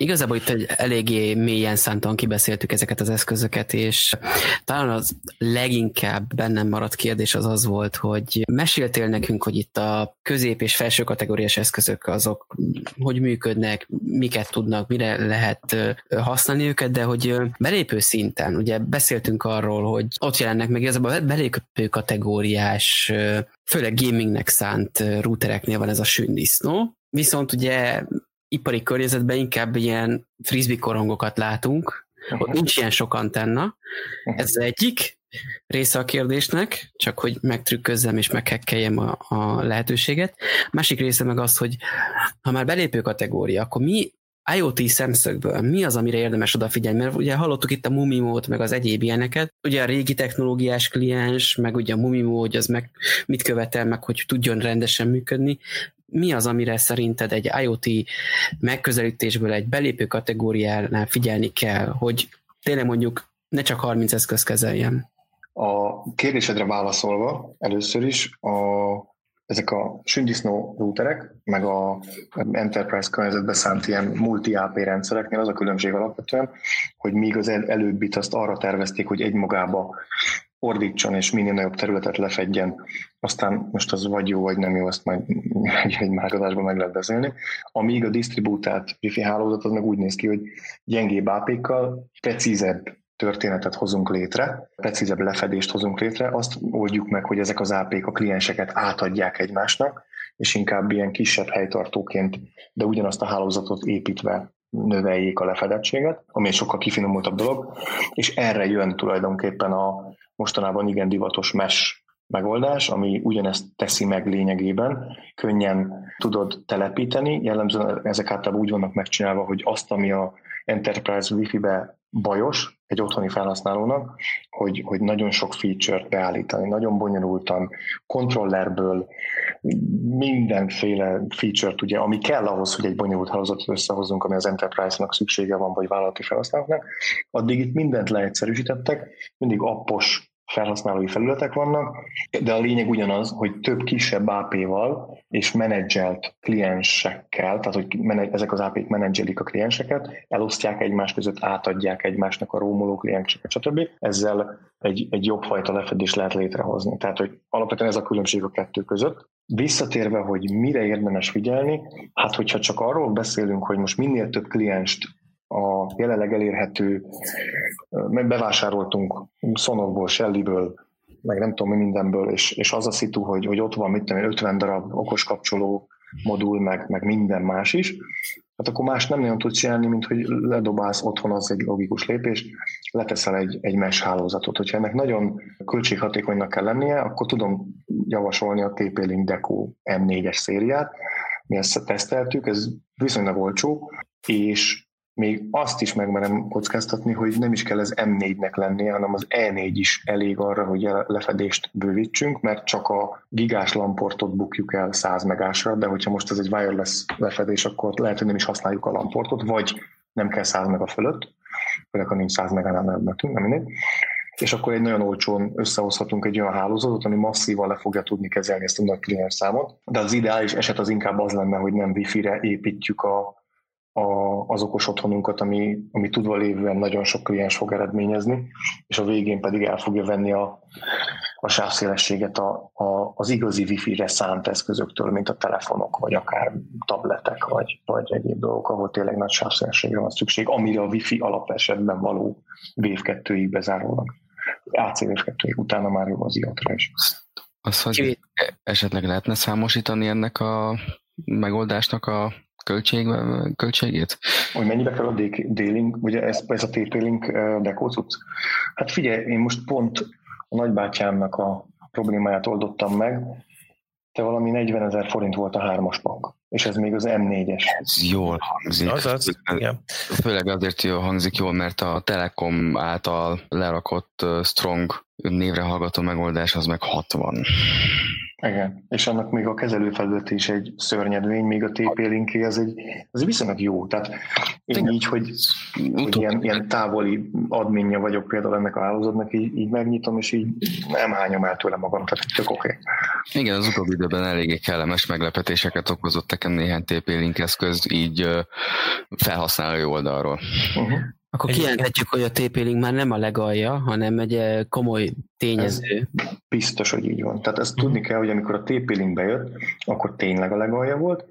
Igazából itt egy eléggé mélyen szántan kibeszéltük ezeket az eszközöket, és talán az leginkább bennem maradt kérdés az az volt, hogy meséltél nekünk, hogy itt a közép és felső kategóriás eszközök azok hogy működnek, miket tudnak, mire lehet használni őket, de hogy belépő szinten, ugye beszéltünk arról, hogy ott jelennek meg igazából a belépő kategóriás, főleg gamingnek szánt routereknél van ez a sündisznó, viszont ugye ipari környezetben inkább ilyen frisbee korongokat látunk, uh-huh. ott nincs ilyen sok antenna. Uh-huh. Ez egyik része a kérdésnek, csak hogy megtrükközzem és meghekkeljem a, a lehetőséget. Másik része meg az, hogy ha már belépő kategória, akkor mi IoT szemszögből mi az, amire érdemes odafigyelni? Mert ugye hallottuk itt a Mumimót, meg az egyéb ilyeneket. Ugye a régi technológiás kliens, meg ugye a Mumimó, hogy az meg mit követel, meg hogy tudjon rendesen működni mi az, amire szerinted egy IoT megközelítésből egy belépő kategóriánál figyelni kell, hogy tényleg mondjuk ne csak 30 eszköz kezeljen? A kérdésedre válaszolva először is a, ezek a sündisznó routerek, meg a enterprise környezetbe szánt ilyen multi-AP rendszereknél az a különbség alapvetően, hogy míg az el, előbbit azt arra tervezték, hogy egymagába ordítson és minél nagyobb területet lefedjen. Aztán most az vagy jó, vagy nem jó, azt majd egy mágadásban meg lehet beszélni. Amíg a disztribútált wifi hálózat az meg úgy néz ki, hogy gyengébb AP-kkal precízebb történetet hozunk létre, precízebb lefedést hozunk létre, azt oldjuk meg, hogy ezek az AP-k a klienseket átadják egymásnak, és inkább ilyen kisebb helytartóként, de ugyanazt a hálózatot építve növeljék a lefedettséget, ami egy sokkal kifinomultabb dolog, és erre jön tulajdonképpen a mostanában igen divatos mesh megoldás, ami ugyanezt teszi meg lényegében, könnyen tudod telepíteni, jellemzően ezek általában úgy vannak megcsinálva, hogy azt, ami a Enterprise Wi-Fi-be bajos egy otthoni felhasználónak, hogy, hogy nagyon sok feature-t beállítani, nagyon bonyolultan, kontrollerből mindenféle feature-t, ugye, ami kell ahhoz, hogy egy bonyolult hálózatot összehozunk, ami az Enterprise-nak szüksége van, vagy vállalati felhasználóknak, addig itt mindent leegyszerűsítettek, mindig appos felhasználói felületek vannak, de a lényeg ugyanaz, hogy több kisebb AP-val és menedzselt kliensekkel, tehát hogy ezek az AP-k menedzselik a klienseket, elosztják egymás között, átadják egymásnak a rómoló klienseket, stb. Ezzel egy, egy jobb fajta lefedést lehet létrehozni. Tehát, hogy alapvetően ez a különbség a kettő között. Visszatérve, hogy mire érdemes figyelni, hát hogyha csak arról beszélünk, hogy most minél több klienst a jelenleg elérhető, bevásároltunk Sonokból, Shellyből, meg nem tudom mi mindenből, és, és az a szitu, hogy, hogy ott van mit tudom, 50 darab okos kapcsoló modul, meg, meg minden más is, hát akkor más nem nagyon tudsz csinálni, mint hogy ledobálsz otthon, az egy logikus lépés, leteszel egy, egy mesh hálózatot. Hogyha ennek nagyon költséghatékonynak kell lennie, akkor tudom javasolni a TP-Link Deco M4-es szériát, mi ezt teszteltük, ez viszonylag olcsó, és még azt is megmerem kockáztatni, hogy nem is kell ez M4-nek lennie, hanem az E4 is elég arra, hogy lefedést bővítsünk, mert csak a gigás lamportot bukjuk el 100 megásra, de hogyha most ez egy wireless lefedés, akkor lehet, hogy nem is használjuk a lamportot, vagy nem kell 100 meg a fölött, főleg ha nincs 100 megánál nekünk, nem mindegy. És akkor egy nagyon olcsón összehozhatunk egy olyan hálózatot, ami masszívan le fogja tudni kezelni ezt a nagy kliens számot. De az ideális eset az inkább az lenne, hogy nem wifi-re építjük a, a, az okos otthonunkat, ami, ami tudva lévően nagyon sok kliens fog eredményezni, és a végén pedig el fogja venni a, a sávszélességet a, a, az igazi wifi-re szánt eszközöktől, mint a telefonok, vagy akár tabletek, vagy, vagy egyéb dolgok, ahol tényleg nagy sávszélességre van szükség, amire a wifi alapesetben való Wave 2-ig bezárólag. AC 2 utána már jó az iatra is. Azt, hogy esetleg lehetne számosítani ennek a megoldásnak a költség, költségét? Hogy mennyibe kell a D-Link, ugye ez, ez a TP-Link dekócuc? Hát figyelj, én most pont a nagybátyámnak a problémáját oldottam meg, te valami 40 ezer forint volt a hármas pak, és ez még az M4-es. Ez jól hangzik. Az az, ja. Főleg azért jól hangzik jól, mert a Telekom által lerakott Strong névre hallgató megoldás az meg 60. Igen, és annak még a kezelőfelület is egy szörnyedvény, még a TP linké az egy, az egy viszonylag jó. Tehát én Igen. így, hogy, hogy ilyen, ilyen, távoli adminja vagyok például ennek a hálózatnak, így, így megnyitom, és így nem hányom el tőle magam, tehát tök oké. Okay. Igen, az utóbbi időben eléggé kellemes meglepetéseket okozott nekem néhány TP link eszköz, így felhasználói oldalról. Uh-huh. Akkor kijelenthetjük, hogy a TP-Link már nem a legalja, hanem egy eh, komoly tényező. Ez biztos, hogy így van. Tehát ezt uh-huh. tudni kell, hogy amikor a TP-Link bejött, akkor tényleg a legalja volt.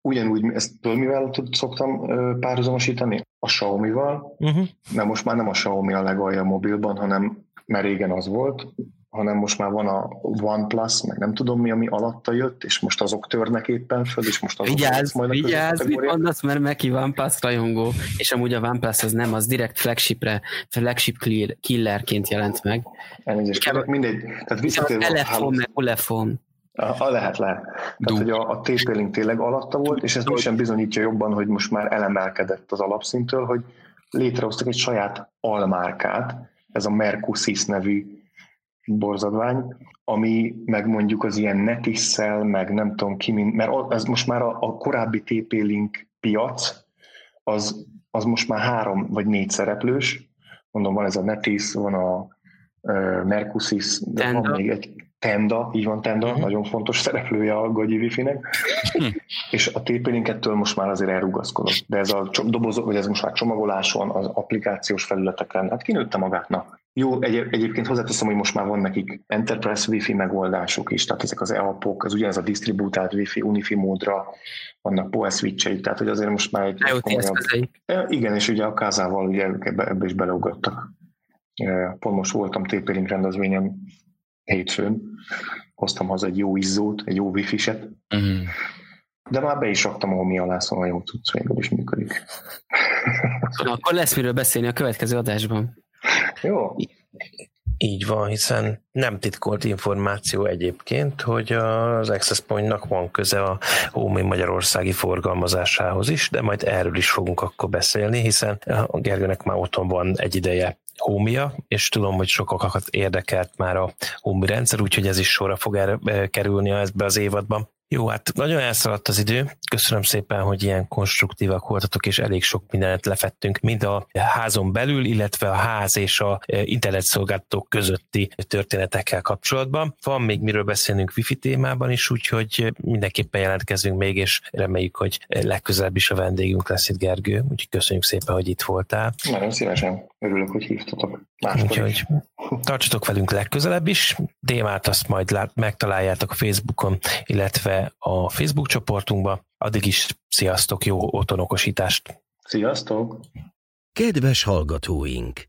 Ugyanúgy, ezt tudod, mivel szoktam párhuzamosítani? A Xiaomi-val, uh-huh. mert most már nem a Xiaomi a legalja a mobilban, hanem mert régen az volt, hanem most már van a OnePlus, meg nem tudom mi, ami alatta jött, és most azok törnek éppen föl, és most azok vigyázz, majd a vigyázz, mit mondasz, mert Meki OnePlus rajongó, és amúgy a OnePlus az nem, az direkt flagshipre, flagship clear, killerként jelent meg. Elnézést, Inkább, mindegy. Tehát visszatérve telefon, meg ulefon. A, a lehet, lehet. Tehát, hogy a, a TP-Link tényleg alatta volt, és ez sem bizonyítja jobban, hogy most már elemelkedett az alapszintől, hogy létrehoztak egy saját almárkát, ez a Mercusys nevű borzadvány, ami meg mondjuk az ilyen netisszel, meg nem tudom ki, mert ez most már a, a korábbi TP-Link piac, az, az most már három vagy négy szereplős, mondom, van ez a Netis, van a uh, Mercusys, de van még egy Tenda, így van Tenda, uh-huh. nagyon fontos szereplője a gagyi wifi-nek, hm. és a ettől most már azért elrugaszkodott, de ez a dobozok, vagy ez most már csomagoláson, az applikációs felületeken, hát kinőtte magátnak. Jó, egy, egyébként hozzáteszem, hogy most már van nekik Enterprise Wi-Fi megoldások is, tehát ezek az EAP-ok, az ugyanez a disztribútált Wi-Fi, Unifi módra, vannak POE switcheik, tehát hogy azért most már egy komolyabb... Igen, és ugye a kázával ugye ebbe, ebbe is beleugrottak. Pont most voltam TP-Link rendezvényen hétfőn, hoztam haza egy jó izzót, egy jó wifi-set, uh-huh. de már be is raktam a homi alá, szóval jó tudsz, végül is működik. Na, akkor lesz miről beszélni a következő adásban. Jó. Így van, hiszen nem titkolt információ egyébként, hogy az Access Point-nak van köze a Homi Magyarországi forgalmazásához is, de majd erről is fogunk akkor beszélni, hiszen a Gergőnek már otthon van egy ideje Hómia, és tudom, hogy sokakat érdekelt már a Hómi rendszer, úgyhogy ez is sorra fog er- kerülni ebbe az évadban. Jó, hát nagyon elszaladt az idő. Köszönöm szépen, hogy ilyen konstruktívak voltatok, és elég sok mindent lefettünk, mind a házon belül, illetve a ház és a e, internetszolgáltatók közötti történetekkel kapcsolatban. Van még miről beszélnünk wifi témában is, úgyhogy mindenképpen jelentkezünk még, és reméljük, hogy legközelebb is a vendégünk lesz itt Gergő. Úgyhogy köszönjük szépen, hogy itt voltál. Nagyon szívesen. Örülök, hogy hívtatok. Úgyhogy tartsatok velünk legközelebb is. Témát azt majd lát, megtaláljátok a Facebookon, illetve a Facebook csoportunkba. Addig is sziasztok, jó otthonokosítást! Sziasztok! Kedves hallgatóink!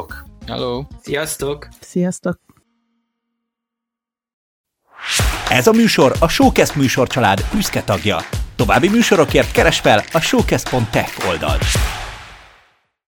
Sziasztok! Hello! Sziasztok! Sziasztok! Ez a műsor a Showcast műsorcsalád büszke tagja. További műsorokért keres fel a showcast.tech oldalt.